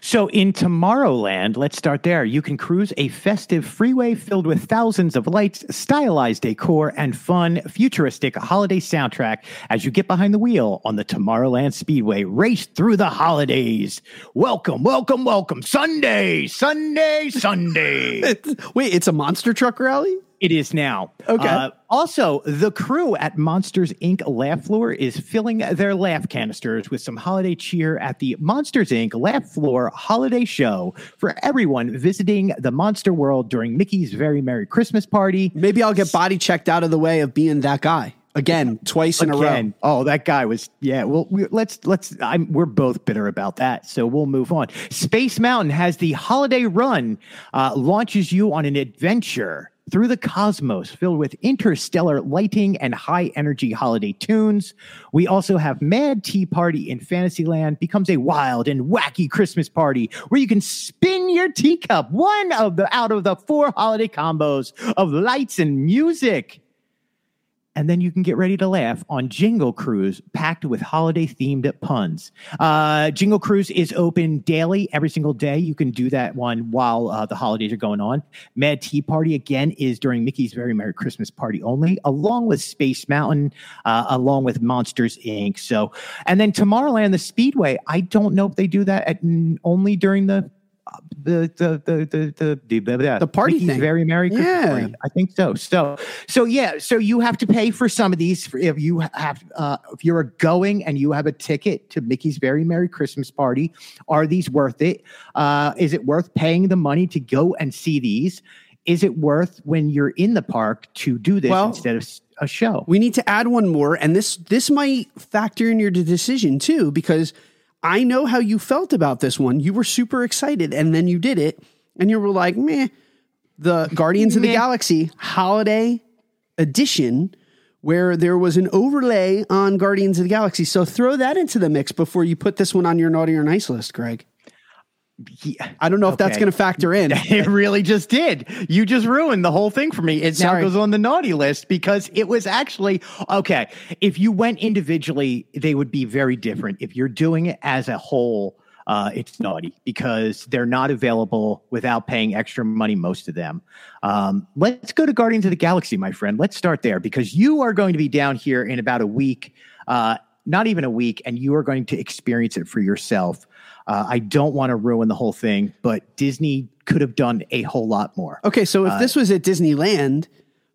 So in Tomorrowland, let's start there. You can cruise a festive freeway filled with thousands of lights, stylized decor, and fun, futuristic holiday soundtrack as you get behind the wheel on the Tomorrowland Speedway. Race through the holidays. Welcome, welcome, welcome. Sunday, Sunday, Sunday. Wait, it's a monster truck rally? It is now. Okay. Uh, also, the crew at Monsters Inc. Laugh Floor is filling their laugh canisters with some holiday cheer at the Monsters Inc. Laugh Floor Holiday Show for everyone visiting the Monster World during Mickey's Very Merry Christmas Party. Maybe I'll get body checked out of the way of being that guy again, twice in a row. Oh, that guy was yeah. Well, we, let's let's. I'm, we're both bitter about that, so we'll move on. Space Mountain has the holiday run, uh, launches you on an adventure through the cosmos filled with interstellar lighting and high energy holiday tunes. We also have Mad Tea Party in Fantasyland becomes a wild and wacky Christmas party where you can spin your teacup, one of the out of the four holiday combos of lights and music and then you can get ready to laugh on Jingle Cruise, packed with holiday themed puns. Uh, Jingle Cruise is open daily, every single day. You can do that one while uh, the holidays are going on. Mad Tea Party again is during Mickey's Very Merry Christmas Party only, along with Space Mountain, uh, along with Monsters Inc. So, and then Tomorrowland, the Speedway. I don't know if they do that at, only during the. The the the the the the, the, The party Mickey's thing. Very Merry Christmas Yeah. Party. I think so. So, so yeah. So you have to pay for some of these. If you have, uh, if you're going and you have a ticket to Mickey's Very Merry Christmas Party, are these worth it? Uh, is it worth paying the money to go and see these? Is it worth when you're in the park to do this Well- instead of a show? We need to add one more, and this this might factor in your decision too, because I know how you felt about this one. You were super excited, and then you did it, and you were like, "Meh." The Guardians of the Galaxy Holiday Edition, where there was an overlay on Guardians of the Galaxy. So throw that into the mix before you put this one on your naughty or nice list, Greg. Yeah. I don't know if that's going to factor in. It really just did. You just ruined the whole thing for me. It Sorry. now goes on the naughty list because it was actually okay. If you went individually, they would be very different. If you're doing it as a whole, uh, it's naughty because they're not available without paying extra money, most of them. Um, let's go to Guardians of the Galaxy, my friend. Let's start there because you are going to be down here in about a week, uh, not even a week, and you are going to experience it for yourself. Uh, I don't want to ruin the whole thing, but Disney could have done a whole lot more. Okay, so Uh, if this was at Disneyland,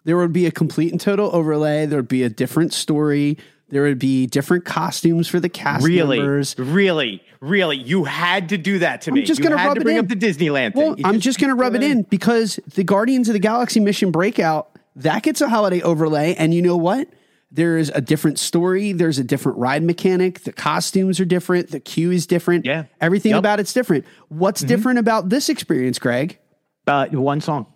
there would be a complete and total overlay. There would be a different story. There would be different costumes for the cast Really, members. really, really, you had to do that to me. I'm just You gonna had rub to it in. up the Disneyland thing. Well, I'm just going to rub it in because the Guardians of the Galaxy Mission Breakout that gets a holiday overlay, and you know what? There's a different story. There's a different ride mechanic. The costumes are different. The queue is different. Yeah. everything Yep. about it's different. What's different about this experience, Greg? uh, one song.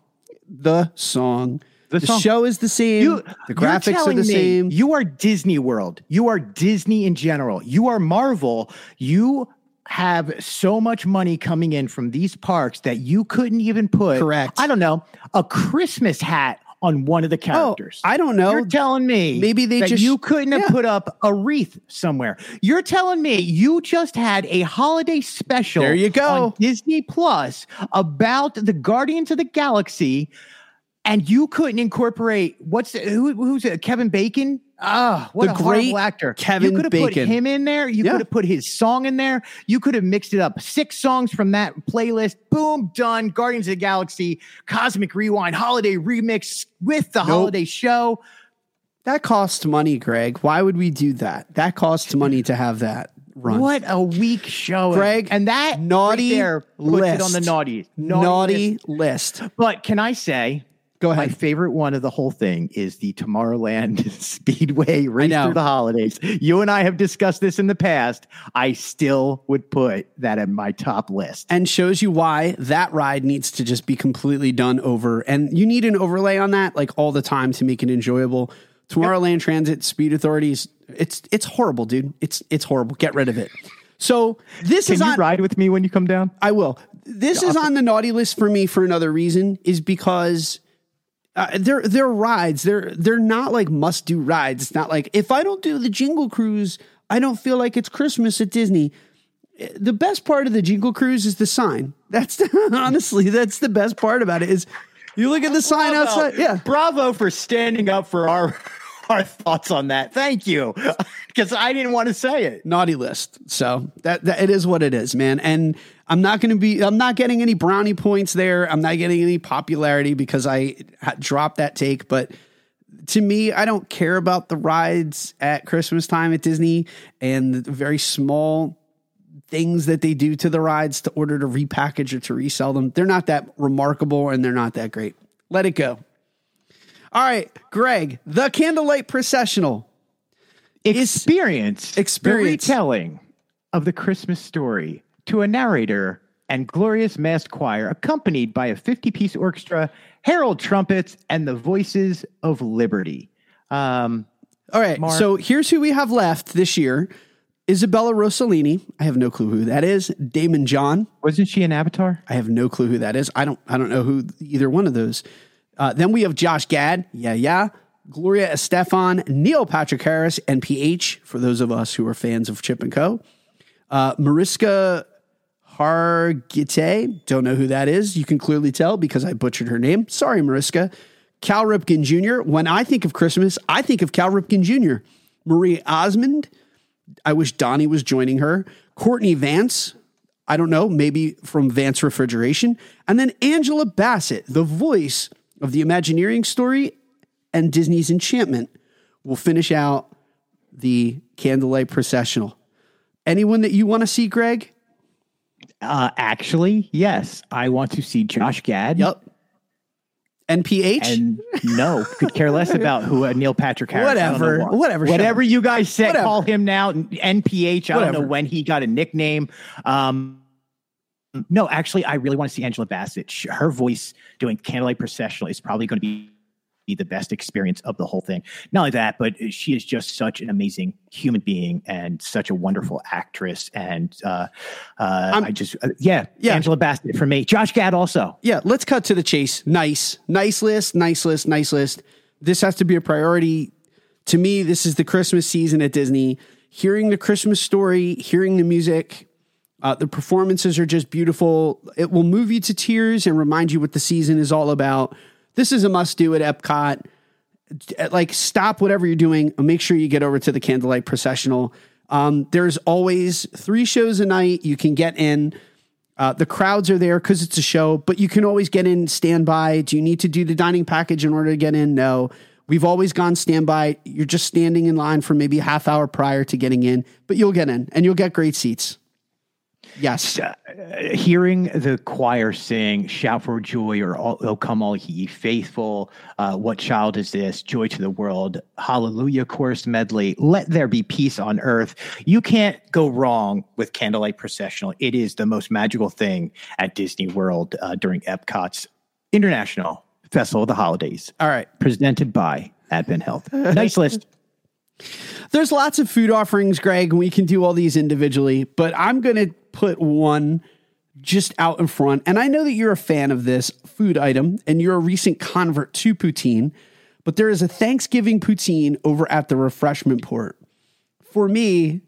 The song. The The, show is the same. You, the graphics are the me same. You are Disney World. You are Disney in general. You are Marvel. You have so much money coming in from these parks that you couldn't even put Correct. I don't know, a Christmas hat on one of the oh, characters. Oh, I don't know. You're telling me Maybe they that just- you couldn't have put up a wreath somewhere. You're telling me you just had a holiday special There you go. on Disney Plus about the Guardians of the Galaxy and you couldn't incorporate what's who, who's it? Kevin Bacon? Ah, what The a great actor! Kevin you could have put him in there. You Yeah. could have put his song in there. You could have mixed it up. Six songs from that playlist. Boom, done. Guardians of the Galaxy, Cosmic Rewind, Holiday Remix with the holiday show. That costs money, Greg. Why would we do that? That costs money to have that. run. What a weak show, Greg, And that naughty right there list. it on the naughty Naughty, list. But can I say, Go ahead. my favorite one of the whole thing is the Tomorrowland Speedway race through the holidays. You and I have discussed this in the past. I still would put that in my top list. and shows you why that ride needs to just be completely done over. And you need an overlay on that like all the time to make it enjoyable. Tomorrowland Transit Speed Authorities, it's it's horrible, dude. It's it's horrible. Get rid of it. So this Can is you on. ride with me when you come down? I will. This is on the naughty list for me for another reason is because uh, they're they're rides. They're they're not like must do rides. It's not like if I don't do the Jingle Cruise, I don't feel like it's Christmas at Disney. The best part of the Jingle Cruise is the sign. That's honestly that's the best part about it is you look at the sign outside. Yeah, Bravo for standing up for our our thoughts on that. Thank you. Because I didn't want to say it. naughty list. So that, that it is what it is, man. And I'm not going to be. I'm not getting any brownie points there. I'm not getting any popularity because I dropped that take. But to me, I don't care about the rides at Christmas time at Disney and the very small things that they do to the rides to order to repackage or to resell them. They're not that remarkable and they're not that great. Let it go. All right, Greg, the candlelight processional. Experience, Experience. the retelling of the Christmas story to a narrator and glorious masked choir, accompanied by a 50 piece orchestra, herald trumpets, and the voices of liberty. Um, All right. Mark. So here's who we have left this year Isabella Rossellini. I have no clue who that is. Daymond John. wasn't she an avatar? I have no clue who that is. I don't I don't know who either one of those. Uh, then we have Josh Gad. Yeah, yeah. Gloria Estefan, Neil Patrick Harris, NPH, for those of us who are fans of Chip and Co. Uh, Mariska Hargitay. Don't know who that is. You can clearly tell because I butchered her name. Sorry, Mariska. Cal Ripken Jr. When I think of Christmas, I think of Cal Ripken Jr. Marie Osmond. I wish Donnie was joining her. Courtney Vance. I don't know, maybe from Vance Refrigeration. And then Angela Bassett, the voice of the Imagineering story and Disney's Enchantment, will finish out the Candlelight Processional. Anyone that you want to see, Greg? Uh, actually, yes. I want to see Josh Gad. Yep. NPH? And no, could care less about who uh, Neil Patrick Harris. I don't know Whatever. Whatever. Whatever you guys say, Whatever. call him now. NPH. I don't know when he got a nickname. Um, no, actually, I really want to see Angela Bassett. Her voice doing Candlelight Processional is probably going to be be the best experience of the whole thing. Not only that, but she is just such an amazing human being and such a wonderful actress. And uh, uh, I'm- just, uh, yeah, Yeah. Angela Bassett for me. Josh Gad also. yeah, let's cut to the chase. Nice, nice list, nice list, nice list. This has to be a priority. To me, this is the Christmas season at Disney. Hearing the Christmas story, hearing the music, uh, the performances are just beautiful. It will move you to tears and remind you what the season is all about. This is a must do at Epcot. Like, stop whatever you're doing make sure you get over to the Candlelight Processional. Um, there's always three shows a night. You can get in. Uh, the crowds are there because it's a show, but you can always get in standby. Do you need to do the dining package in order to get in? No. We've always gone standby. You're just standing in line for maybe a half hour prior to getting in, but you'll get in and you'll get great seats. Yes. hearing the choir sing shout for joy or all, oh come all ye faithful uh, what child is this? Joy to the world. Hallelujah chorus medley. Let there be peace on earth. You can't go wrong with candlelight processional. It is the most magical thing at disney world uh, during epcot's international festival of the holidays. All right. presented by advent health. Nice list. There's lots of food offerings, Greg, and we can do all these individually, but I'm going to put one just out in front. And I know that you're a fan of this food item and you're a recent convert to poutine, but there is a Thanksgiving poutine over at the refreshment port. For me,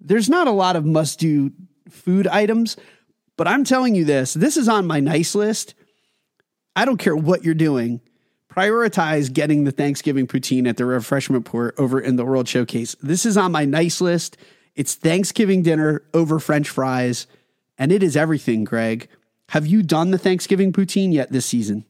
there's not a lot of must do food items, but I'm telling you this this is on my nice list. I don't care what you're doing. Prioritize getting the Thanksgiving poutine at the refreshment port over in the World Showcase. This is on my nice list. It's Thanksgiving dinner over French fries, and it is everything, Greg. Have you done the Thanksgiving poutine yet this season?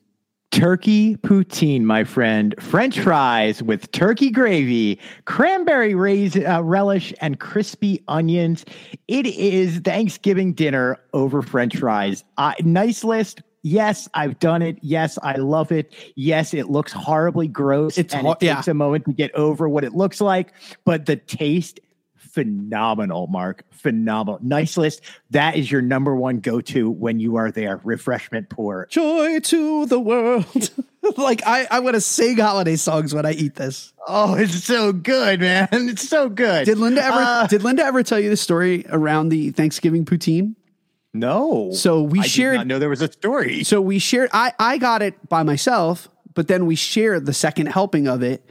Turkey poutine, my friend. French fries with turkey gravy, cranberry rais- uh, relish, and crispy onions. It is Thanksgiving dinner over French fries. Uh, nice list. Yes, I've done it. Yes, I love it. Yes, it looks horribly gross. It's and it takes a moment to get over what it looks like, but the taste phenomenal, Mark. Phenomenal. Nice list. That is your number one go to when you are there. Refreshment Port. Joy to the world. like I, I want to sing holiday songs when I eat this. Oh, it's so good, man. It's so good. Did Linda ever Uh, did Linda ever tell you the story around the Thanksgiving poutine? no. So we I did shared not know there was a story. So we shared I I got it by myself, but then we shared the second helping of it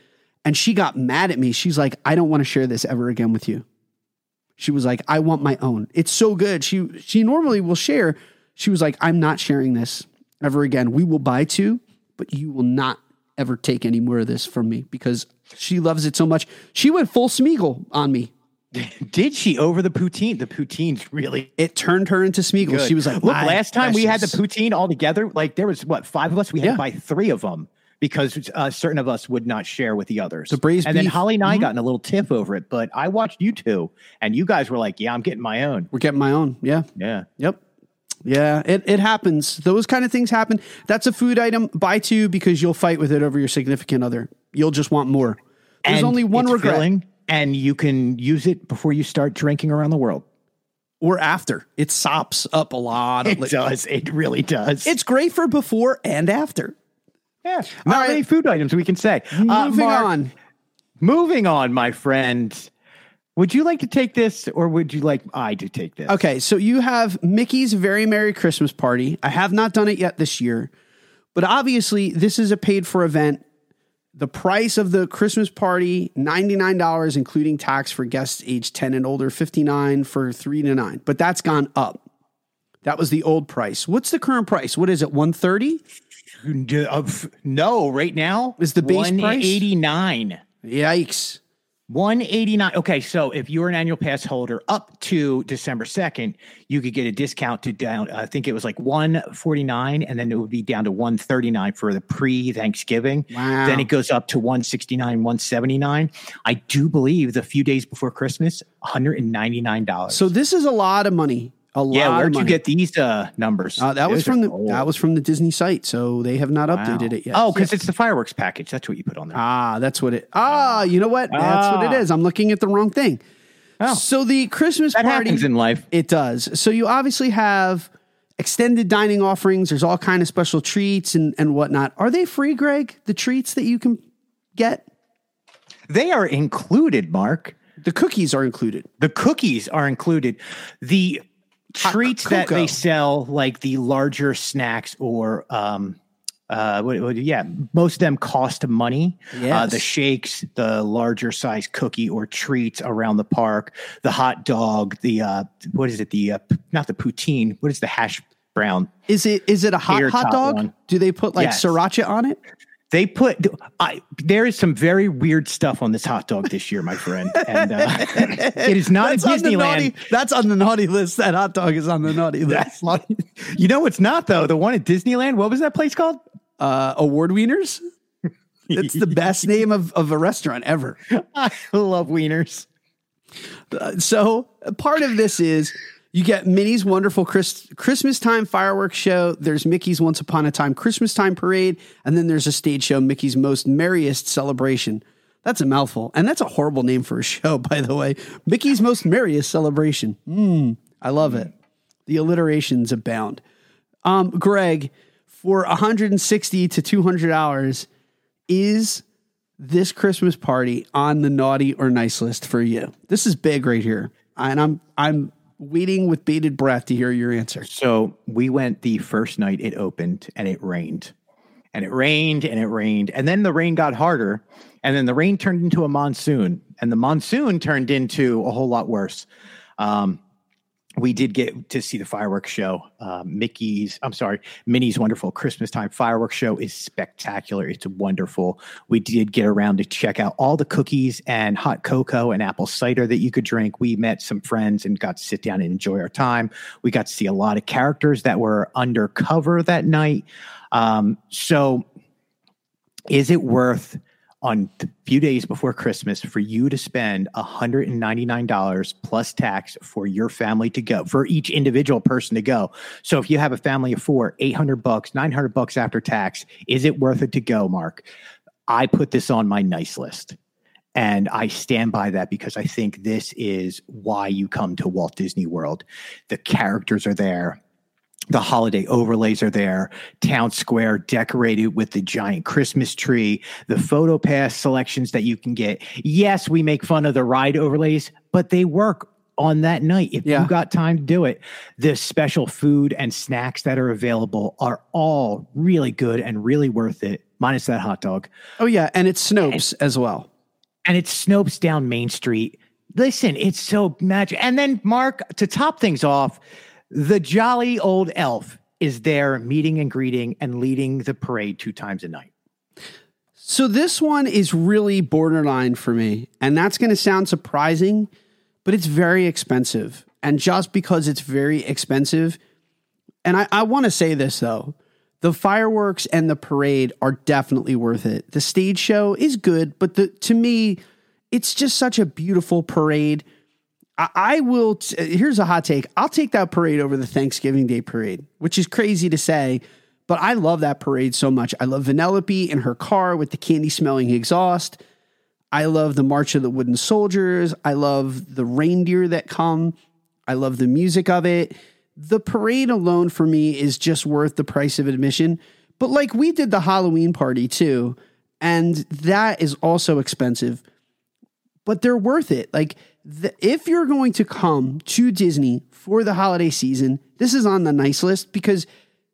and she got mad at me. She's like, "I don't want to share this ever again with you." She was like, "I want my own. It's so good." She she normally will share. She was like, "I'm not sharing this ever again. We will buy two, but you will not ever take any more of this from me because she loves it so much." She went full Smeagol on me. Did she over the poutine? The poutine's really It turned her into Smeagol. good. She was like, "Look, last time we had the poutine all together, like there was what five of us. We had Yeah. to buy three of them because uh, certain of us would not share with the others. The braised and then beef. Mm-hmm. Holly and I got in a little tiff over it, but I watched you two, and you guys were like, "Yeah, I'm getting my own." We're getting my own. Yeah. Yeah. Yep. Yeah, it, it happens. Those kind of things happen. That's a food item. Buy two because you'll fight with it over your significant other. You'll just want more. There's And only one regret. filling, and you can use it before you start drinking around the world. Or after. It sops up a lot. It li- does. It really does. It's great for before and after. Yeah. Not right. many food items we can say. Uh, Moving Mark, on. Moving on, my friend. Would you like to take this, or would you like I to take this? Okay, so you have Mickey's Very Merry Christmas Party. I have not done it yet this year, but obviously this is a paid for event. The price of the Christmas party, $99, including tax for guests age 10 and older, 59 for three to nine. But that's gone up. That was the old price. What's the current price? What is it? 130? D- uh, f- no, right now Is the base price? 189. Yikes. 189. Okay, so if you're an annual pass holder up to December 2nd, you could get a discount to down, I think it was like 149, and then it would be down to 139 for the pre Thanksgiving. Wow. Then it goes up to 169, 179. I do believe the few days before Christmas, $199. So this is a lot of money. A lot yeah, where'd you get these uh, numbers? Uh, that was Those are from the old. that was from the Disney site, so they have not Wow. updated it yet. Oh, because it's the fireworks package. That's what you put on there. Ah, that's what it. Ah, you know what? That's what it Ah. I'm looking at the wrong thing. Oh. So the Christmas that party happens in life. It does. So you obviously have extended dining offerings. There's all kind of special treats and and whatnot. Are they free, Greg? The treats that you can get. They are included, Mark. The cookies are included. The cookies are included. The treats that they sell, like the larger snacks or um uh what, what- yeah, most of them cost money. Uh, the shakes, the larger size cookie or treats around the park, the hot dog, the uh what is it? The uh, not the poutine. What is the hash brown? Is it is it a hot hot dog? one. Do they put like Yes. sriracha on it? They put I there is some very weird stuff on this hot dog this year, my friend, and uh, it is not That's Disneyland. naughty. That's on the naughty list. That hot dog is on the naughty list. You know it's not though. The one at Disneyland, what was that place called? Uh, award wieners. It's the best name of, of a restaurant ever. I love wieners. Uh, so part of this is you get Minnie's wonderful Chris, Christmas time fireworks show. There's Mickey's Once Upon a Time Christmas time parade, and then there's a stage show, Mickey's Most Merriest Celebration. That's a mouthful, and that's a horrible name for a show, by the way. Mickey's Most Merriest Celebration. Mm, I love it. The alliterations abound. Um, Greg, for 160 to 200 hours, is this Christmas party on the naughty or nice list for you? This is big right here, and I'm I'm waiting with bated breath to hear your answer. So we went the first night it opened and it rained. And it rained and it rained. And then the rain got harder. And then the rain turned into a monsoon. And the monsoon turned into a whole lot worse. Um, we did get to see the fireworks show. Uh, Mickey's, I'm sorry, Minnie's wonderful Christmas time fireworks show is spectacular. It's wonderful. We did get around to check out all the cookies and hot cocoa and apple cider that you could drink. We met some friends and got to sit down and enjoy our time. We got to see a lot of characters that were undercover that night. Um, so is it worth on the few days before Christmas for you to spend $199 plus tax for your family to go, for each individual person to go. So if you have a family of four, 800 bucks, 900 bucks after tax, is it worth it to go, Mark? I put this on my nice list. And I stand by that because I think this is why you come to Walt Disney World. The characters are there the holiday overlays are there town square decorated with the giant christmas tree the photo pass selections that you can get yes we make fun of the ride overlays but they work on that night if Yeah. you got time to do it the special food and snacks that are available are all really good and really worth it minus that hot dog Oh yeah, and it's Snopes as well. and it's Snopes down Main Street. Listen, it's so magic. And then, Mark, to top things off, the jolly old elf is there meeting and greeting and leading the parade two times a night. So this one is really borderline for me, and that's going to sound surprising, but it's very expensive. And just because it's very expensive, and I, I want to say this though, the fireworks and the parade are definitely worth it. The stage show is good, but the to me, it's just such a beautiful parade. I, will. T- here's a hot take. I'll take that parade over the Thanksgiving Day parade, which is crazy to say, but I love that parade so much. I love Vanellope in her car with the candy smelling exhaust. I love the March of the Wooden Soldiers. I love the reindeer that come. I love the music of it. The parade alone for me is just worth the price of admission. But like we did the Halloween party too, and that is also expensive but they're worth it. Like, the, if you're going to come to Disney for the holiday season, this is on the nice list because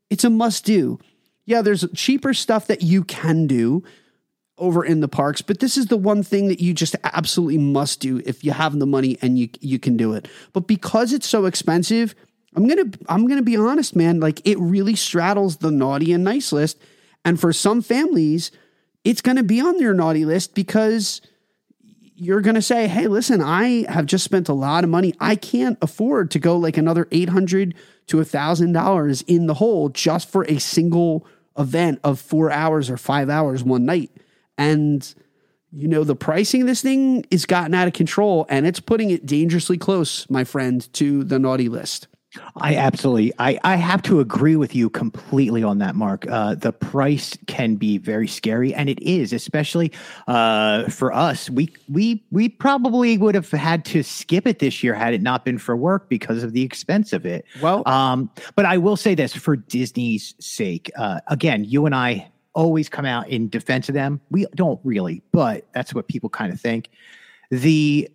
it's a must do. Yeah, there's cheaper stuff that you can do over in the parks, but this is the one thing that you just absolutely must do if you have the money and you you can do it. But because it's so expensive, I'm going to I'm going to be honest, man, like it really straddles the naughty and nice list. And for some families, it's going to be on their naughty list because you're going to say, hey, listen, I have just spent a lot of money. I can't afford to go like another 800 to $1,000 in the hole just for a single event of four hours or five hours one night. And, you know, the pricing of this thing is gotten out of control and it's putting it dangerously close, my friend, to the naughty list. I absolutely, I, I have to agree with you completely on that, Mark. Uh, the price can be very scary, and it is, especially uh, for us. We we we probably would have had to skip it this year had it not been for work because of the expense of it. Well- um, but I will say this for Disney's sake. Uh, again, you and I always come out in defense of them. We don't really, but that's what people kind of think. The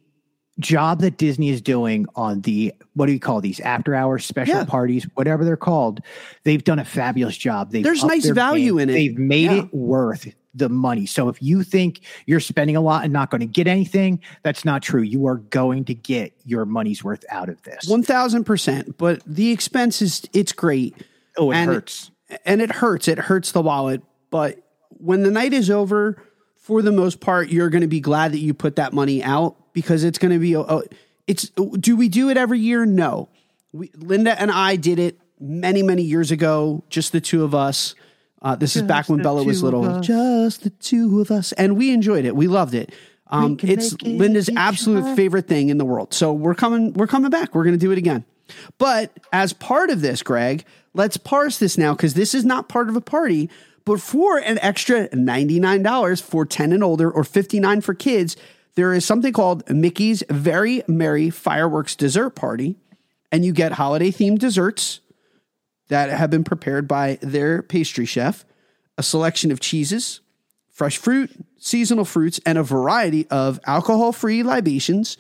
job that Disney is doing on the what do you call these after hours special Yeah. parties, whatever they're called, they've done a fabulous job. They've There's nice value game. in it. They've made Yeah. it worth the money. So if you think you're spending a lot and not going to get anything, that's not true. You are going to get your money's worth out of this. 1000%. But the expense is, it's great. oh, it and- hurts. and it hurts. It hurts the wallet. But when the night is over, for the most part, you're going to be glad that you put that money out because it's going to be. It's. Do we do it every year? No. We, Linda and I did it many, many years ago. Just the two of us. Uh, this is back when Bella was little. Just the two of us, and we enjoyed it. We loved it. Um, it's it Linda's absolute favorite thing in the world. So we're coming. We're coming back. We're going to do it again. But as part of this, Greg, let's parse this now because this is not part of a party. But for an extra $99 for 10 and older or 59 for kids, there is something called Mickey's Very Merry Fireworks Dessert Party. And you get holiday themed desserts that have been prepared by their pastry chef, a selection of cheeses, fresh fruit, seasonal fruits, and a variety of alcohol free libations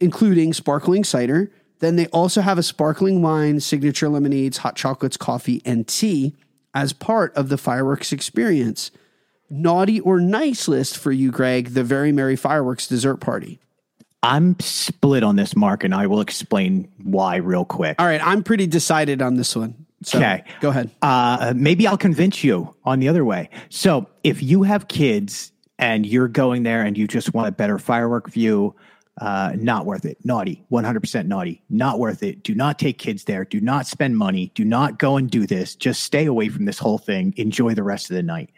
including sparkling cider. Then they also have a sparkling wine, signature lemonades, hot chocolates, coffee, and tea as part of the fireworks experience. Naughty or nice list for you, Greg, the Very Merry Fireworks dessert party. I'm split on this, Mark, and I will explain why real quick. All right, I'm pretty decided on this one. So Okay. go ahead. Uh, maybe I'll convince you on the other way. So if you have kids and you're going there and you just want a better firework view, Uh, not worth it. Naughty. 100% naughty. Not worth it. Do not take kids there. Do not spend money. Do not go and do this. Just stay away from this whole thing. Enjoy the rest of the night.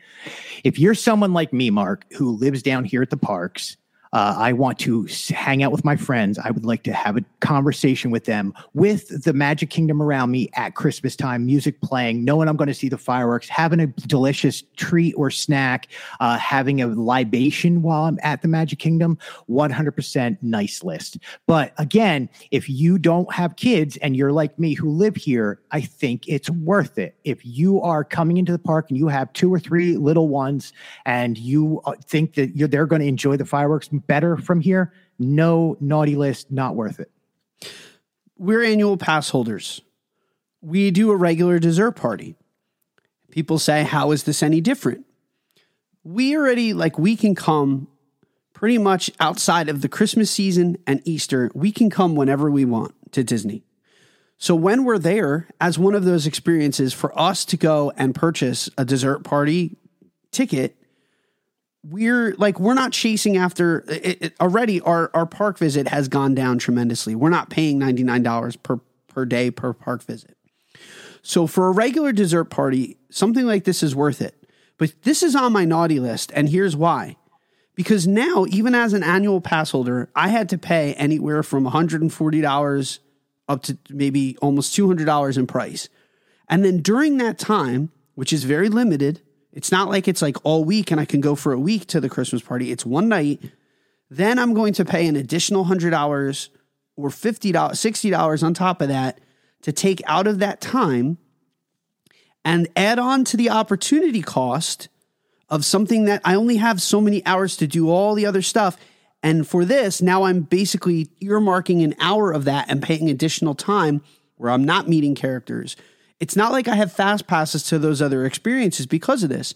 If you're someone like me, Mark, who lives down here at the parks, uh, I want to hang out with my friends. I would like to have a conversation with them with the Magic Kingdom around me at Christmas time, music playing, knowing I'm going to see the fireworks, having a delicious treat or snack, uh, having a libation while I'm at the Magic Kingdom. 100% nice list. But again, if you don't have kids and you're like me who live here, I think it's worth it. If you are coming into the park and you have two or three little ones and you uh, think that they're going to enjoy the fireworks better from here, no naughty list, not worth it. We're annual pass holders. We do a regular dessert party. People say, How is this any different? We already, like, we can come pretty much outside of the Christmas season and Easter. We can come whenever we want to Disney. So when we're there, as one of those experiences for us to go and purchase a dessert party ticket, we're like we're not chasing after it, it- already our our park visit has gone down tremendously. We're not paying $99 per per day per park visit. So for a regular dessert party, something like this is worth it. But this is on my naughty list and here's why. Because now even as an annual pass holder, I had to pay anywhere from $140 up to maybe almost $200 in price. And then during that time, which is very limited, it's not like it's like all week and I can go for a week to the Christmas party. It's one night. Then I'm going to pay an additional $100 or $50, $60 on top of that to take out of that time and add on to the opportunity cost of something that I only have so many hours to do all the other stuff. And for this, now I'm basically earmarking an hour of that and paying additional time where I'm not meeting characters. It's not like I have fast passes to those other experiences because of this.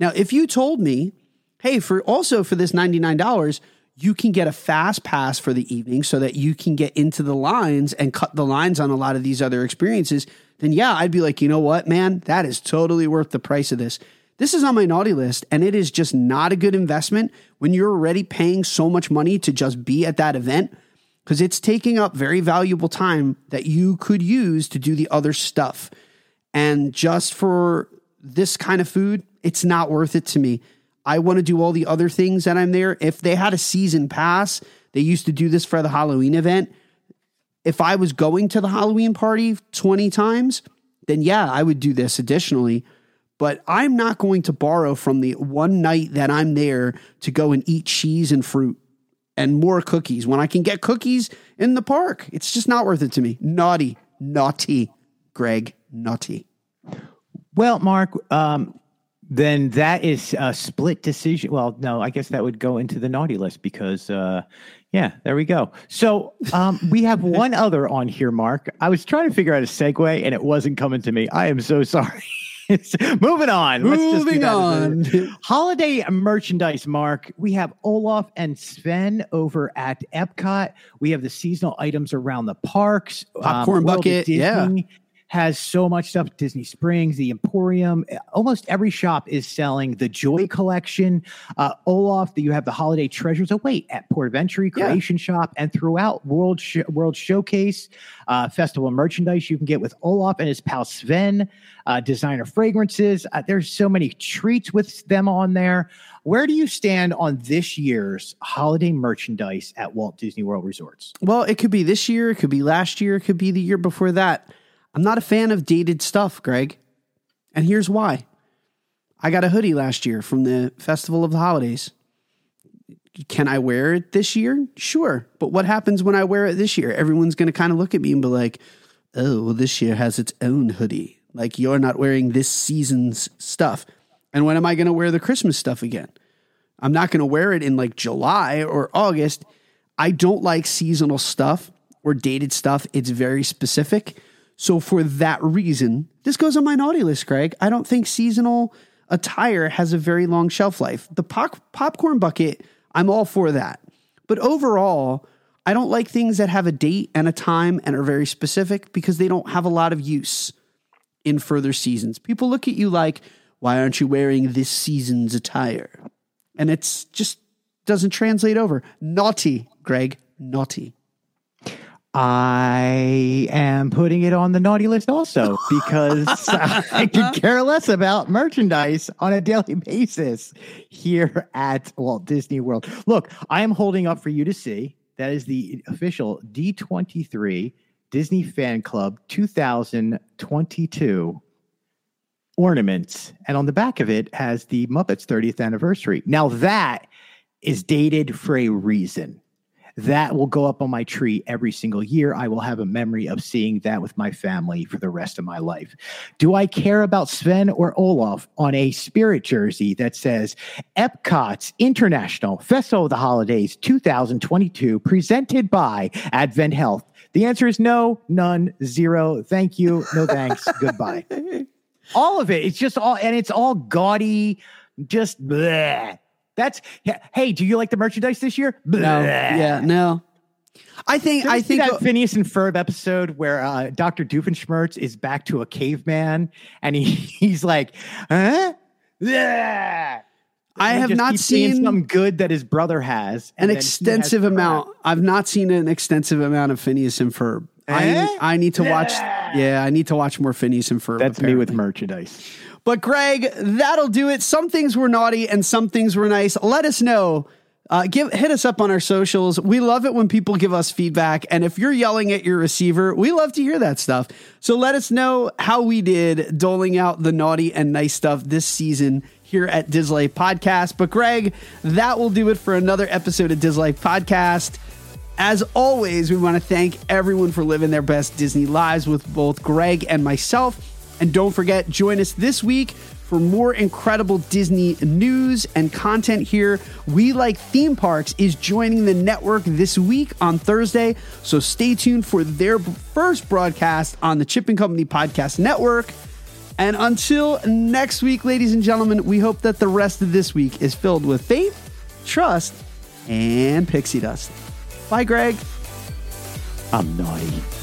Now, if you told me, hey, for also for this $99, you can get a fast pass for the evening so that you can get into the lines and cut the lines on a lot of these other experiences, then yeah, I'd be like, you know what, man, that is totally worth the price of this. This is on my naughty list, and it is just not a good investment when you're already paying so much money to just be at that event because it's taking up very valuable time that you could use to do the other stuff. And just for this kind of food, it's not worth it to me. I want to do all the other things that I'm there. If they had a season pass, they used to do this for the Halloween event. If I was going to the Halloween party 20 times, then yeah, I would do this additionally. But I'm not going to borrow from the one night that I'm there to go and eat cheese and fruit and more cookies when I can get cookies in the park. It's just not worth it to me. Naughty, naughty, Greg, naughty. Well, Mark, um, then that is a split decision. Well, no, I guess that would go into the naughty list because, uh, yeah, there we go. So um, we have one other on here, Mark. I was trying to figure out a segue and it wasn't coming to me. I am so sorry. Moving on. Let's just Moving that as a- on. Holiday merchandise, Mark. We have Olaf and Sven over at Epcot. We have the seasonal items around the parks. Popcorn um, of bucket, yeah. Has so much stuff. Disney Springs, the Emporium. Almost every shop is selling the Joy Collection. Uh, Olaf, that you have the holiday treasures. Oh wait, at Port Venture Yeah. Creation Shop and throughout World Sh- World Showcase uh, Festival merchandise you can get with Olaf and his pal Sven. Uh, designer fragrances. Uh, there's so many treats with them on there. Where do you stand on this year's holiday merchandise at Walt Disney World Resorts? Well, it could be this year, it could be last year, it could be the year before that. I'm not a fan of dated stuff, Greg. And here's why. I got a hoodie last year from the Festival of the Holidays. Can I wear it this year? Sure. But what happens when I wear it this year? Everyone's going to kind of look at me and be like, oh, well, this year has its own hoodie. Like you're not wearing this season's stuff. And when am I going to wear the Christmas stuff again? I'm not going to wear it in like July or August. I don't like seasonal stuff or dated stuff. It's very specific. So for that reason, this goes on my naughty list, Greg. I don't think seasonal attire has a very long shelf life. The pop- popcorn bucket, I'm all for that. But overall, I don't like things that have a date and a time and are very specific because they don't have a lot of use in further seasons. People look at you like, why aren't you wearing this season's attire? And it's just doesn't translate over. Naughty, Greg. naughty? I am putting it on the naughty list also because I could care less about merchandise on a daily basis here at Walt Disney World. Look, I am holding up for you to see. That is the official D23 Disney Fan Club 2022 ornaments. And on the back of it has the Muppets 30th anniversary. Now, that is dated for a reason that will go up on my tree every single year. I will have a memory of seeing that with my family for the rest of my life. Do I care about Sven or Olaf on a spirit jersey that says Epcot's International Festival of the Holidays 2022 presented by Advent Health? The answer is no, none, zero. Thank you. No thanks. Goodbye. All of it. It's just all, and it's all gaudy, just bleh. That's hey, do you like the merchandise this year? No, yeah, no. I think I think that Phineas and Ferb episode where uh, Doctor Doofenshmirtz is back to a caveman and he he's like, huh? Yeah. I have not seen something good that his brother has. An extensive amount. Crap. I've not seen an extensive amount of Phineas and Ferb. Eh? I I need to watch. Yeah, I need to watch more Phineas and Ferb. That's apparently. me with merchandise. But Greg, that'll do it. Some things were naughty and some things were nice. Let us know. Uh, give hit us up on our socials. We love it when people give us feedback, and if you're yelling at your receiver, we love to hear that stuff. So let us know how we did doling out the naughty and nice stuff this season here at Dis Life Podcast. But Greg, that will do it for another episode of Dis Life Podcast. As always, we want to thank everyone for living their best Disney lives with both Greg and myself. And don't forget, join us this week for more incredible Disney news and content here. We Like Theme Parks is joining the network this week on Thursday. So stay tuned for their first broadcast on the Chip and Company Podcast Network. And until next week, ladies and gentlemen, we hope that the rest of this week is filled with faith, trust, and pixie dust. Bye, Greg. I'm naughty.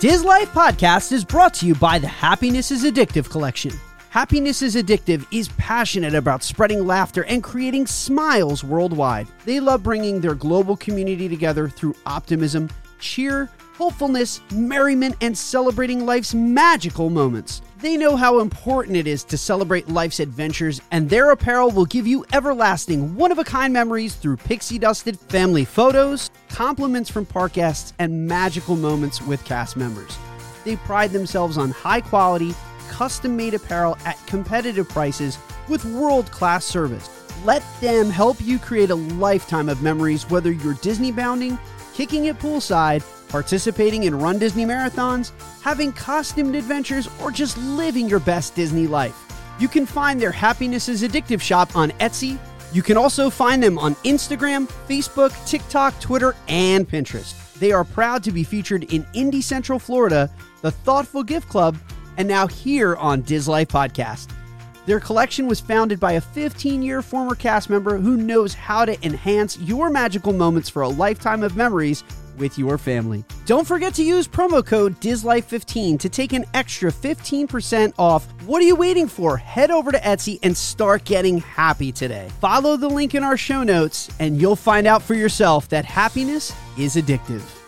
Dis Life Podcast is brought to you by the Happiness is Addictive Collection. Happiness is Addictive is passionate about spreading laughter and creating smiles worldwide. They love bringing their global community together through optimism, cheer, hopefulness, merriment, and celebrating life's magical moments. They know how important it is to celebrate life's adventures, and their apparel will give you everlasting, one of a kind memories through pixie dusted family photos, compliments from park guests, and magical moments with cast members. They pride themselves on high quality, custom made apparel at competitive prices with world class service. Let them help you create a lifetime of memories, whether you're Disney bounding, kicking it poolside, participating in Run Disney marathons, having costumed adventures, or just living your best Disney life. You can find their Happiness is Addictive shop on Etsy. You can also find them on Instagram, Facebook, TikTok, Twitter, and Pinterest. They are proud to be featured in Indy Central Florida, the Thoughtful Gift Club, and now here on Dis Life Podcast. Their collection was founded by a 15 year former cast member who knows how to enhance your magical moments for a lifetime of memories with your family. Don't forget to use promo code DISLIFE15 to take an extra 15% off. What are you waiting for? Head over to Etsy and start getting happy today. Follow the link in our show notes and you'll find out for yourself that happiness is addictive.